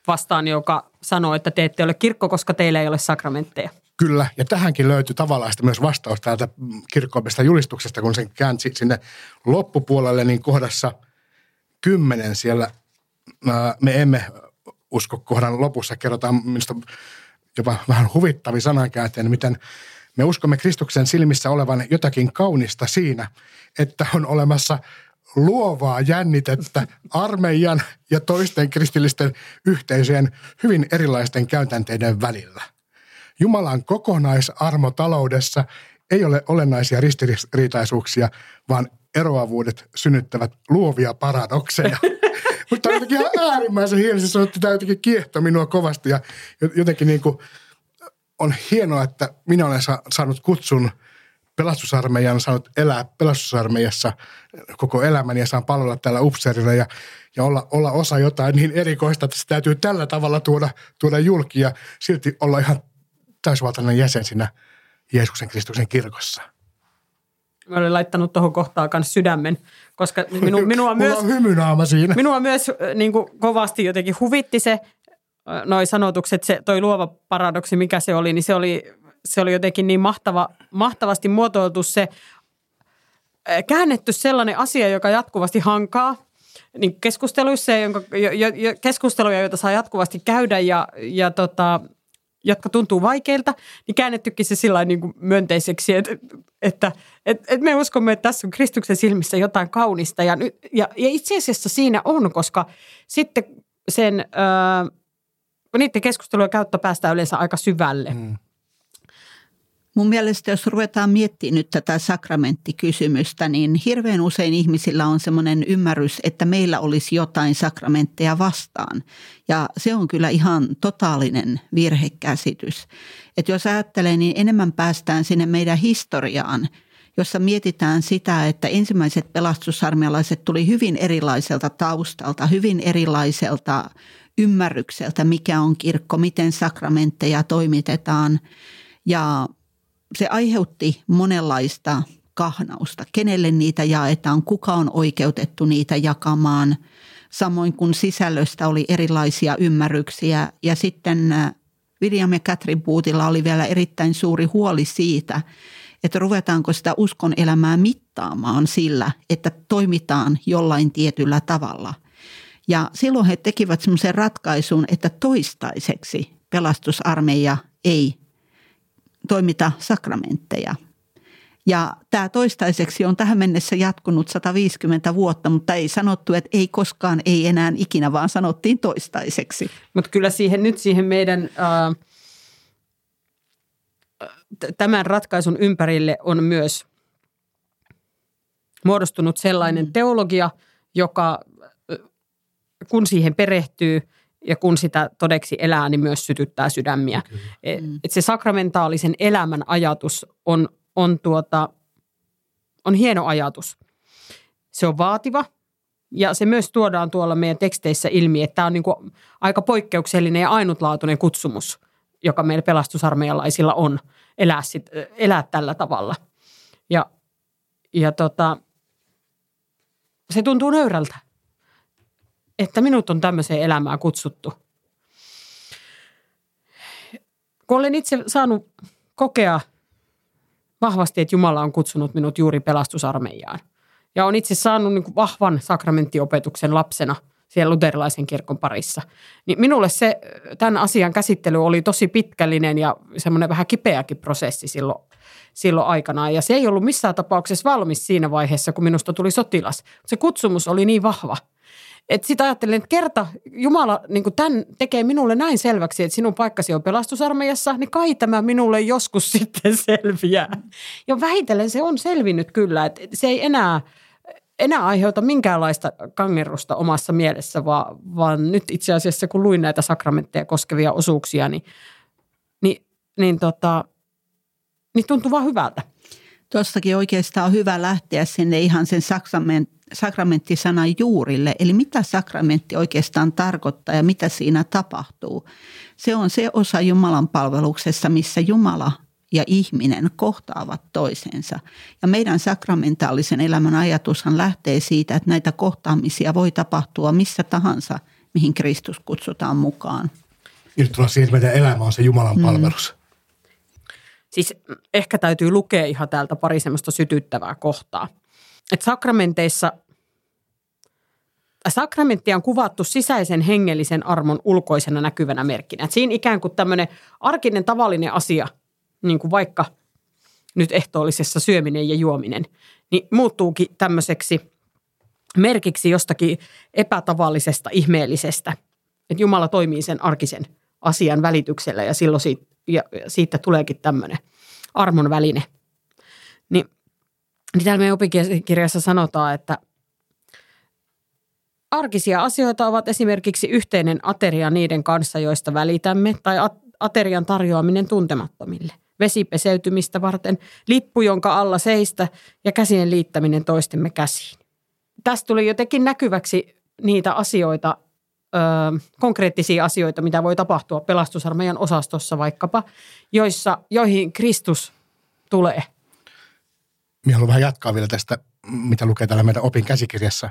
vastaan, joka sanoo, että te ette ole kirkko, koska teillä ei ole sakramentteja. Kyllä, ja tähänkin löytyy tavallaan myös vastaus täältä kirkkoopista julistuksesta, kun sen käänsi sinne loppupuolelle, niin kohdassa kymmenen siellä me emme usko kohdan lopussa. Kerrotaan minusta jopa vähän huvittavia sanankäänteen, miten me uskomme Kristuksen silmissä olevan jotakin kaunista siinä, että on olemassa luovaa jännitettä armeijan ja toisten kristillisten yhteisöjen hyvin erilaisten käytänteiden välillä. Jumalan kokonaisarmo taloudessa ei ole olennaisia ristiriitaisuuksia, vaan eroavuudet synnyttävät luovia paradokseja. Mutta on jotenkin ihan äärimmäisen hieno. Se on, tämä jotenkin kiehto minua kovasti ja jotenkin niin kuin – on hienoa, että minä olen saanut kutsun pelastusarmeijan, saanut elää pelastusarmeijassa koko elämäni ja saan palvella täällä upseerilla ja, ja olla, olla, osa jotain niin erikoista, että se täytyy tällä tavalla tuoda, tuoda julki ja silti olla ihan täysvaltainen jäsen siinä Jeesuksen Kristuksen kirkossa. Mä olen laittanut tuohon kohtaan myös sydämen, koska minu, minua myös... on siinä. Minua myös niin kuin, kovasti jotenkin huvitti se, noi sanotukset, se toi luova paradoksi, mikä se oli, niin se oli, se oli jotenkin niin mahtava, mahtavasti muotoiltu se, käännetty sellainen asia, joka jatkuvasti hankaa, niin keskusteluissa, jonka, jo, jo, keskusteluja, joita saa jatkuvasti käydä ja, ja tota, jotka tuntuu vaikeilta, niin käännettykin se sillä niin kuin myönteiseksi, että, että, että, että me uskomme, että tässä on Kristuksen silmissä jotain kaunista. Ja, ja, ja itse asiassa siinä on, koska sitten sen... niiden keskustelujen kautta päästään yleensä aika syvälle. Mm. Mun mielestä, jos ruvetaan miettimään nyt tätä sakramenttikysymystä, niin hirveän usein ihmisillä on semmoinen ymmärrys, että meillä olisi jotain sakramentteja vastaan. Ja se on kyllä ihan totaalinen virhekäsitys. Että jos ajattelee, niin enemmän päästään sinne meidän historiaan, jossa mietitään sitä, että ensimmäiset pelastusarmialaiset tuli hyvin erilaiselta taustalta, hyvin erilaiselta ymmärrykseltä, mikä on kirkko, miten sakramentteja toimitetaan. Ja se aiheutti monenlaista kahnausta. Kenelle niitä jaetaan, kuka on oikeutettu niitä jakamaan. Samoin kuin sisällöstä oli erilaisia ymmärryksiä. Ja sitten äh, William ja Catherine Bootilla oli vielä erittäin suuri huoli siitä, että ruvetaanko sitä uskon elämää mittaamaan sillä, että toimitaan jollain tietyllä tavalla. Ja silloin he tekivät semmoisen ratkaisun, että toistaiseksi pelastusarmeija ei toimita sakramentteja. Ja tämä toistaiseksi on tähän mennessä jatkunut 150 vuotta, mutta ei sanottu, että ei koskaan, ei enää ikinä, vaan sanottiin toistaiseksi. Mutta kyllä siihen nyt siihen meidän äh, tämän ratkaisun ympärille on myös muodostunut sellainen mm. teologia, joka kun siihen perehtyy ja kun sitä todeksi elää, niin myös sytyttää sydämiä. Et, mm. et se sakramentaalisen elämän ajatus on, on, tuota, on hieno ajatus. Se on vaativa ja se myös tuodaan tuolla meidän teksteissä ilmi, että tämä on niin kuin aika poikkeuksellinen ja ainutlaatuinen kutsumus, joka meillä pelastusarmeijalaisilla on elää, sit, elää tällä tavalla. Ja, ja tota, se tuntuu nöyrältä että minut on tämmöiseen elämään kutsuttu. Kun olen itse saanut kokea vahvasti, että Jumala on kutsunut minut juuri pelastusarmeijaan. Ja on itse saanut niin vahvan sakramenttiopetuksen lapsena siellä luterilaisen kirkon parissa. Niin minulle se, tämän asian käsittely oli tosi pitkällinen ja semmoinen vähän kipeäkin prosessi silloin, silloin aikanaan. Ja se ei ollut missään tapauksessa valmis siinä vaiheessa, kun minusta tuli sotilas. Se kutsumus oli niin vahva – että sitä ajattelin, että kerta Jumala niin tämän tekee minulle näin selväksi, että sinun paikkasi on pelastusarmeijassa, niin kai tämä minulle joskus sitten selviää. Ja vähitellen se on selvinnyt kyllä, että se ei enää, enää aiheuta minkäänlaista kangerrusta omassa mielessä, vaan, vaan nyt itse asiassa kun luin näitä sakramentteja koskevia osuuksia, niin, niin, niin, tota, niin tuntuu vaan hyvältä. Tuossakin oikeastaan on hyvä lähteä sinne ihan sen sakrament, sakramenttisanan juurille. Eli mitä sakramentti oikeastaan tarkoittaa ja mitä siinä tapahtuu. Se on se osa Jumalan palveluksessa, missä Jumala ja ihminen kohtaavat toisensa. Ja meidän sakramentaalisen elämän ajatushan lähtee siitä, että näitä kohtaamisia voi tapahtua missä tahansa, mihin Kristus kutsutaan mukaan. Nyt tullaan siihen, että meidän elämä on se Jumalan mm. palvelus. Siis ehkä täytyy lukea ihan täältä pari semmoista sytyttävää kohtaa. Että sakramenteissa sakramenttia on kuvattu sisäisen hengellisen armon ulkoisena näkyvänä merkkinä. Et siinä ikään kuin tämmöinen arkinen tavallinen asia, niin kuin vaikka nyt ehtoollisessa syöminen ja juominen, niin muuttuukin tämmöiseksi merkiksi jostakin epätavallisesta, ihmeellisestä. Että Jumala toimii sen arkisen asian välityksellä ja silloin siitä, ja siitä tuleekin tämmöinen armon väline. Niin, niin täällä meidän opikirjassa sanotaan, että arkisia asioita ovat esimerkiksi yhteinen ateria niiden kanssa, joista välitämme, tai aterian tarjoaminen tuntemattomille. Vesipeseytymistä varten, lippu, jonka alla seistä ja käsien liittäminen toistemme käsiin. Tästä tuli jotenkin näkyväksi niitä asioita, ö, konkreettisia asioita, mitä voi tapahtua pelastusarmeijan osastossa vaikkapa, joissa, joihin Kristus tulee. Minä haluan vähän jatkaa vielä tästä, mitä lukee täällä meidän opin käsikirjassa.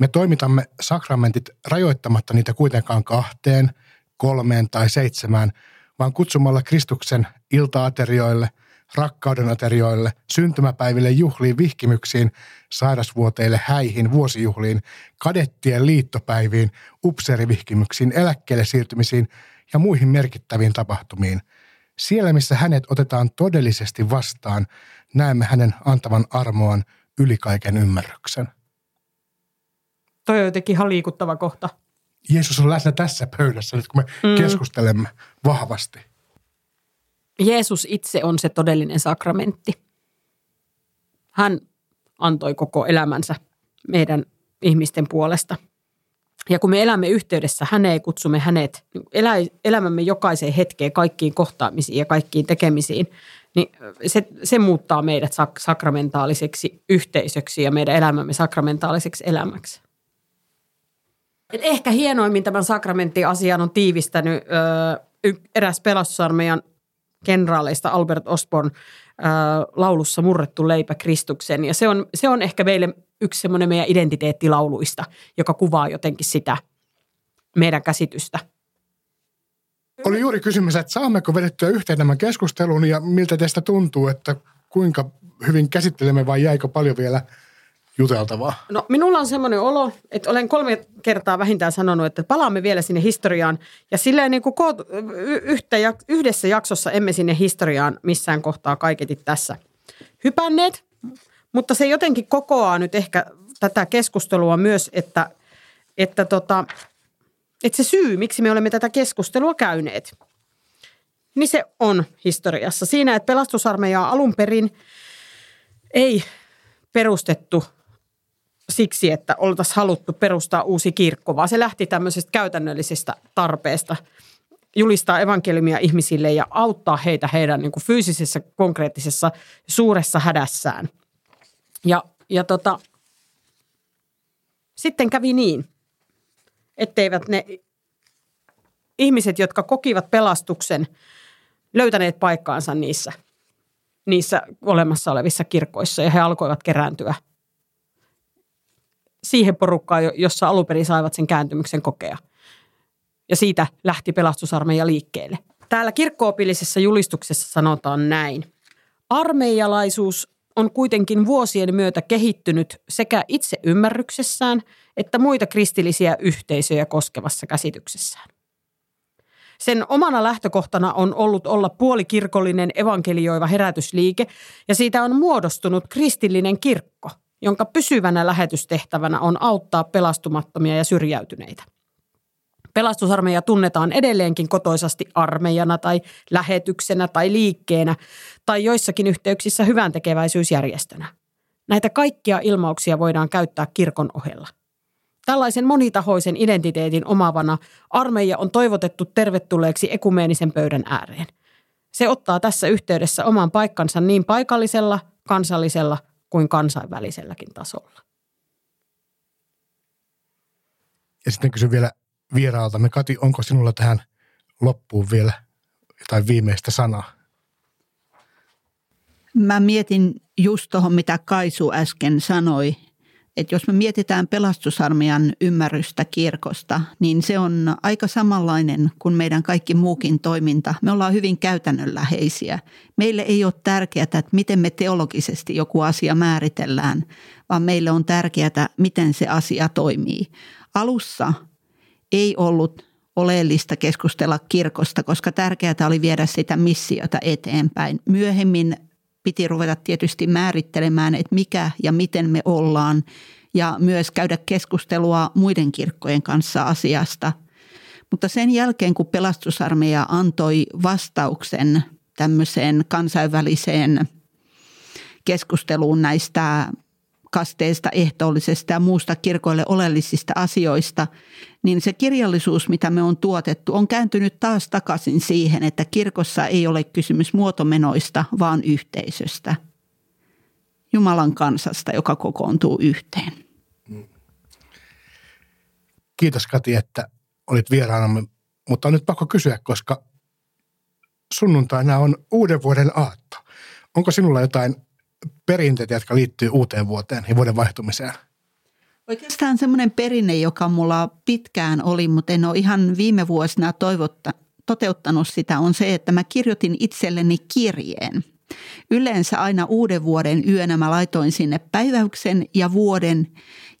Me toimitamme sakramentit rajoittamatta niitä kuitenkaan kahteen, kolmeen tai seitsemään, vaan kutsumalla Kristuksen iltaaterioille, rakkauden aterioille, syntymäpäiville, juhliin, vihkimyksiin, sairasvuoteille, häihin, vuosijuhliin, kadettien liittopäiviin, upseerivihkimyksiin, eläkkeelle siirtymisiin ja muihin merkittäviin tapahtumiin. Siellä, missä hänet otetaan todellisesti vastaan, näemme hänen antavan armoan yli kaiken ymmärryksen. Toi on jotenkin ihan liikuttava kohta. Jeesus on läsnä tässä pöydässä nyt, kun me mm. keskustelemme vahvasti. Jeesus itse on se todellinen sakramentti. Hän antoi koko elämänsä meidän ihmisten puolesta. Ja kun me elämme yhteydessä häneen, kutsumme hänet elä, elämämme jokaiseen hetkeen, kaikkiin kohtaamisiin ja kaikkiin tekemisiin, niin se, se muuttaa meidät sak- sakramentaaliseksi yhteisöksi ja meidän elämämme sakramentaaliseksi elämäksi. Et ehkä hienoimmin tämän sakramenttiasian on tiivistänyt ö, eräs pelastusarmeijan kenraaleista Albert Osborne laulussa Murrettu leipä Kristuksen. Ja se on, se on ehkä meille yksi semmoinen meidän identiteettilauluista, joka kuvaa jotenkin sitä meidän käsitystä. Oli juuri kysymys, että saammeko vedettyä yhteen tämän keskustelun ja miltä teistä tuntuu, että kuinka hyvin käsittelemme vai jäikö paljon vielä juteltavaa? No minulla on semmoinen olo, että olen kolme kertaa vähintään sanonut, että palaamme vielä sinne historiaan. Ja silleen niin kuin yhtä, yhdessä jaksossa emme sinne historiaan missään kohtaa kaiketi tässä hypänneet. Mutta se jotenkin kokoaa nyt ehkä tätä keskustelua myös, että, että, tota, että se syy, miksi me olemme tätä keskustelua käyneet, niin se on historiassa. Siinä, että pelastusarmeijaa alun perin ei perustettu siksi, että oltaisiin haluttu perustaa uusi kirkko, vaan se lähti tämmöisestä käytännöllisestä tarpeesta julistaa evankeliumia ihmisille ja auttaa heitä heidän niin kuin fyysisessä, konkreettisessa, suuressa hädässään. Ja, ja tota, sitten kävi niin, etteivät ne ihmiset, jotka kokivat pelastuksen, löytäneet paikkaansa niissä, niissä olemassa olevissa kirkoissa ja he alkoivat kerääntyä – siihen porukkaan, jossa alun perin saivat sen kääntymyksen kokea. Ja siitä lähti pelastusarmeija liikkeelle. Täällä kirkkoopillisessa julistuksessa sanotaan näin. Armeijalaisuus on kuitenkin vuosien myötä kehittynyt sekä itse ymmärryksessään että muita kristillisiä yhteisöjä koskevassa käsityksessään. Sen omana lähtökohtana on ollut olla puolikirkollinen evankelioiva herätysliike ja siitä on muodostunut kristillinen kirkko – jonka pysyvänä lähetystehtävänä on auttaa pelastumattomia ja syrjäytyneitä. Pelastusarmeija tunnetaan edelleenkin kotoisasti armeijana tai lähetyksenä tai liikkeenä tai joissakin yhteyksissä hyvän tekeväisyysjärjestönä. Näitä kaikkia ilmauksia voidaan käyttää kirkon ohella. Tällaisen monitahoisen identiteetin omavana armeija on toivotettu tervetulleeksi ekumeenisen pöydän ääreen. Se ottaa tässä yhteydessä oman paikkansa niin paikallisella, kansallisella kuin kansainväliselläkin tasolla. Ja sitten kysyn vielä vieraaltamme. Kati, onko sinulla tähän loppuun vielä jotain viimeistä sanaa? Mä mietin just tuohon, mitä Kaisu äsken sanoi, että jos me mietitään pelastusarmeijan ymmärrystä kirkosta, niin se on aika samanlainen kuin meidän kaikki muukin toiminta. Me ollaan hyvin käytännönläheisiä. Meille ei ole tärkeää, että miten me teologisesti joku asia määritellään, vaan meille on tärkeää, miten se asia toimii. Alussa ei ollut oleellista keskustella kirkosta, koska tärkeää oli viedä sitä missiota eteenpäin. Myöhemmin piti ruveta tietysti määrittelemään, että mikä ja miten me ollaan ja myös käydä keskustelua muiden kirkkojen kanssa asiasta. Mutta sen jälkeen, kun pelastusarmeija antoi vastauksen tämmöiseen kansainväliseen keskusteluun näistä kasteista, ehtoollisesta ja muusta kirkoille oleellisista asioista, niin se kirjallisuus, mitä me on tuotettu, on kääntynyt taas takaisin siihen, että kirkossa ei ole kysymys muotomenoista, vaan yhteisöstä. Jumalan kansasta, joka kokoontuu yhteen. Kiitos Kati, että olit vieraanamme, mutta on nyt pakko kysyä, koska sunnuntaina on uuden vuoden aatto. Onko sinulla jotain perinteitä, jotka liittyy uuteen vuoteen ja vuoden vaihtumiseen? Oikeastaan semmoinen perinne, joka mulla pitkään oli, mutta en ole ihan viime vuosina toivotta, toteuttanut sitä, on se, että mä kirjoitin itselleni kirjeen. Yleensä aina uuden vuoden yönä mä laitoin sinne päiväyksen ja vuoden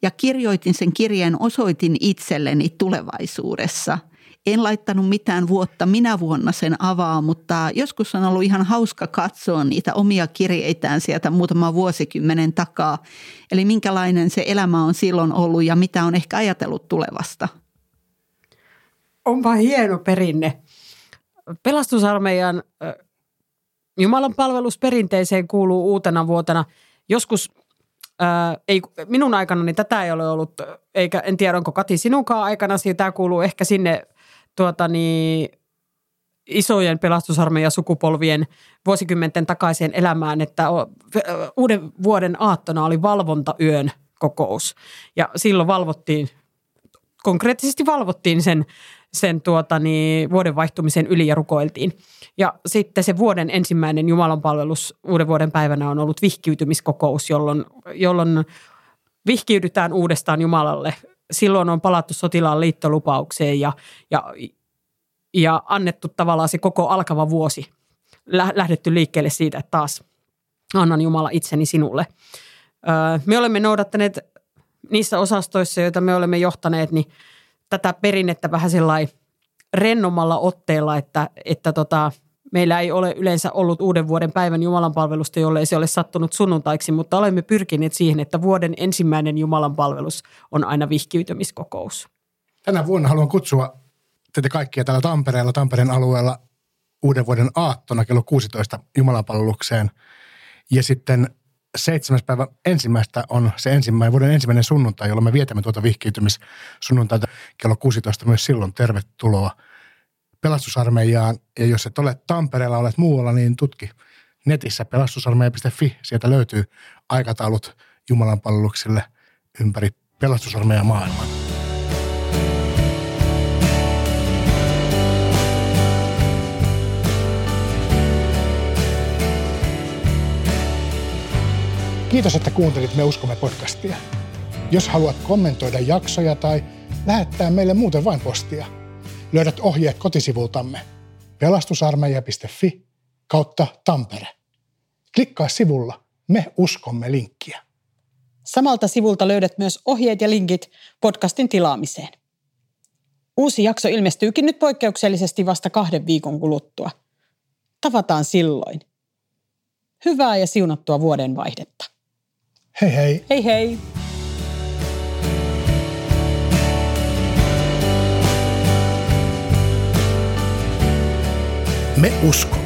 ja kirjoitin sen kirjeen, osoitin itselleni tulevaisuudessa – en laittanut mitään vuotta minä vuonna sen avaa, mutta joskus on ollut ihan hauska katsoa niitä omia kirjeitään sieltä muutama vuosikymmenen takaa. Eli minkälainen se elämä on silloin ollut ja mitä on ehkä ajatellut tulevasta. Onpa hieno perinne. Pelastusarmeijan Jumalan palvelusperinteeseen kuuluu uutena vuotena. Joskus Ää, ei, minun aikanani tätä ei ole ollut, eikä en tiedä onko Kati sinunkaan aikana, tämä kuuluu ehkä sinne tuota niin, isojen pelastusarmeijan sukupolvien vuosikymmenten takaiseen elämään, että uuden vuoden aattona oli valvontayön kokous. Ja silloin valvottiin, konkreettisesti valvottiin sen, sen tuota, niin, vuoden vaihtumisen yli ja rukoiltiin. Ja sitten se vuoden ensimmäinen Jumalan palvelus uuden vuoden päivänä on ollut vihkiytymiskokous, jolloin, jolloin vihkiydytään uudestaan Jumalalle. Silloin on palattu sotilaan liittolupaukseen ja, ja, ja annettu tavallaan se koko alkava vuosi. Lähdetty liikkeelle siitä, että taas annan Jumala itseni sinulle. Me olemme noudattaneet niissä osastoissa, joita me olemme johtaneet, niin tätä perinnettä vähän sellainen rennommalla otteella, että, että tota, meillä ei ole yleensä ollut uuden vuoden päivän Jumalan palvelusta, jolle ei se ole sattunut sunnuntaiksi, mutta olemme pyrkineet siihen, että vuoden ensimmäinen Jumalan palvelus on aina vihkiytymiskokous. Tänä vuonna haluan kutsua teitä kaikkia täällä Tampereella, Tampereen alueella uuden vuoden aattona kello 16 Jumalan palvelukseen. Ja sitten seitsemäs päivä ensimmäistä on se ensimmäinen, vuoden ensimmäinen sunnuntai, jolloin me vietämme tuota vihkiytymissunnuntaita kello 16 myös silloin. Tervetuloa pelastusarmeijaan. Ja jos et ole Tampereella, olet muualla, niin tutki netissä pelastusarmeija.fi. Sieltä löytyy aikataulut Jumalan palveluksille ympäri pelastusarmeijan maailmaa. Kiitos, että kuuntelit Me uskomme podcastia. Jos haluat kommentoida jaksoja tai lähettää meille muuten vain postia, löydät ohjeet kotisivultamme pelastusarmeija.fi kautta Tampere. Klikkaa sivulla Me uskomme linkkiä. Samalta sivulta löydät myös ohjeet ja linkit podcastin tilaamiseen. Uusi jakso ilmestyykin nyt poikkeuksellisesti vasta kahden viikon kuluttua. Tavataan silloin. Hyvää ja siunattua vuodenvaihdetta. Hei hei. Hei hei. Me usko.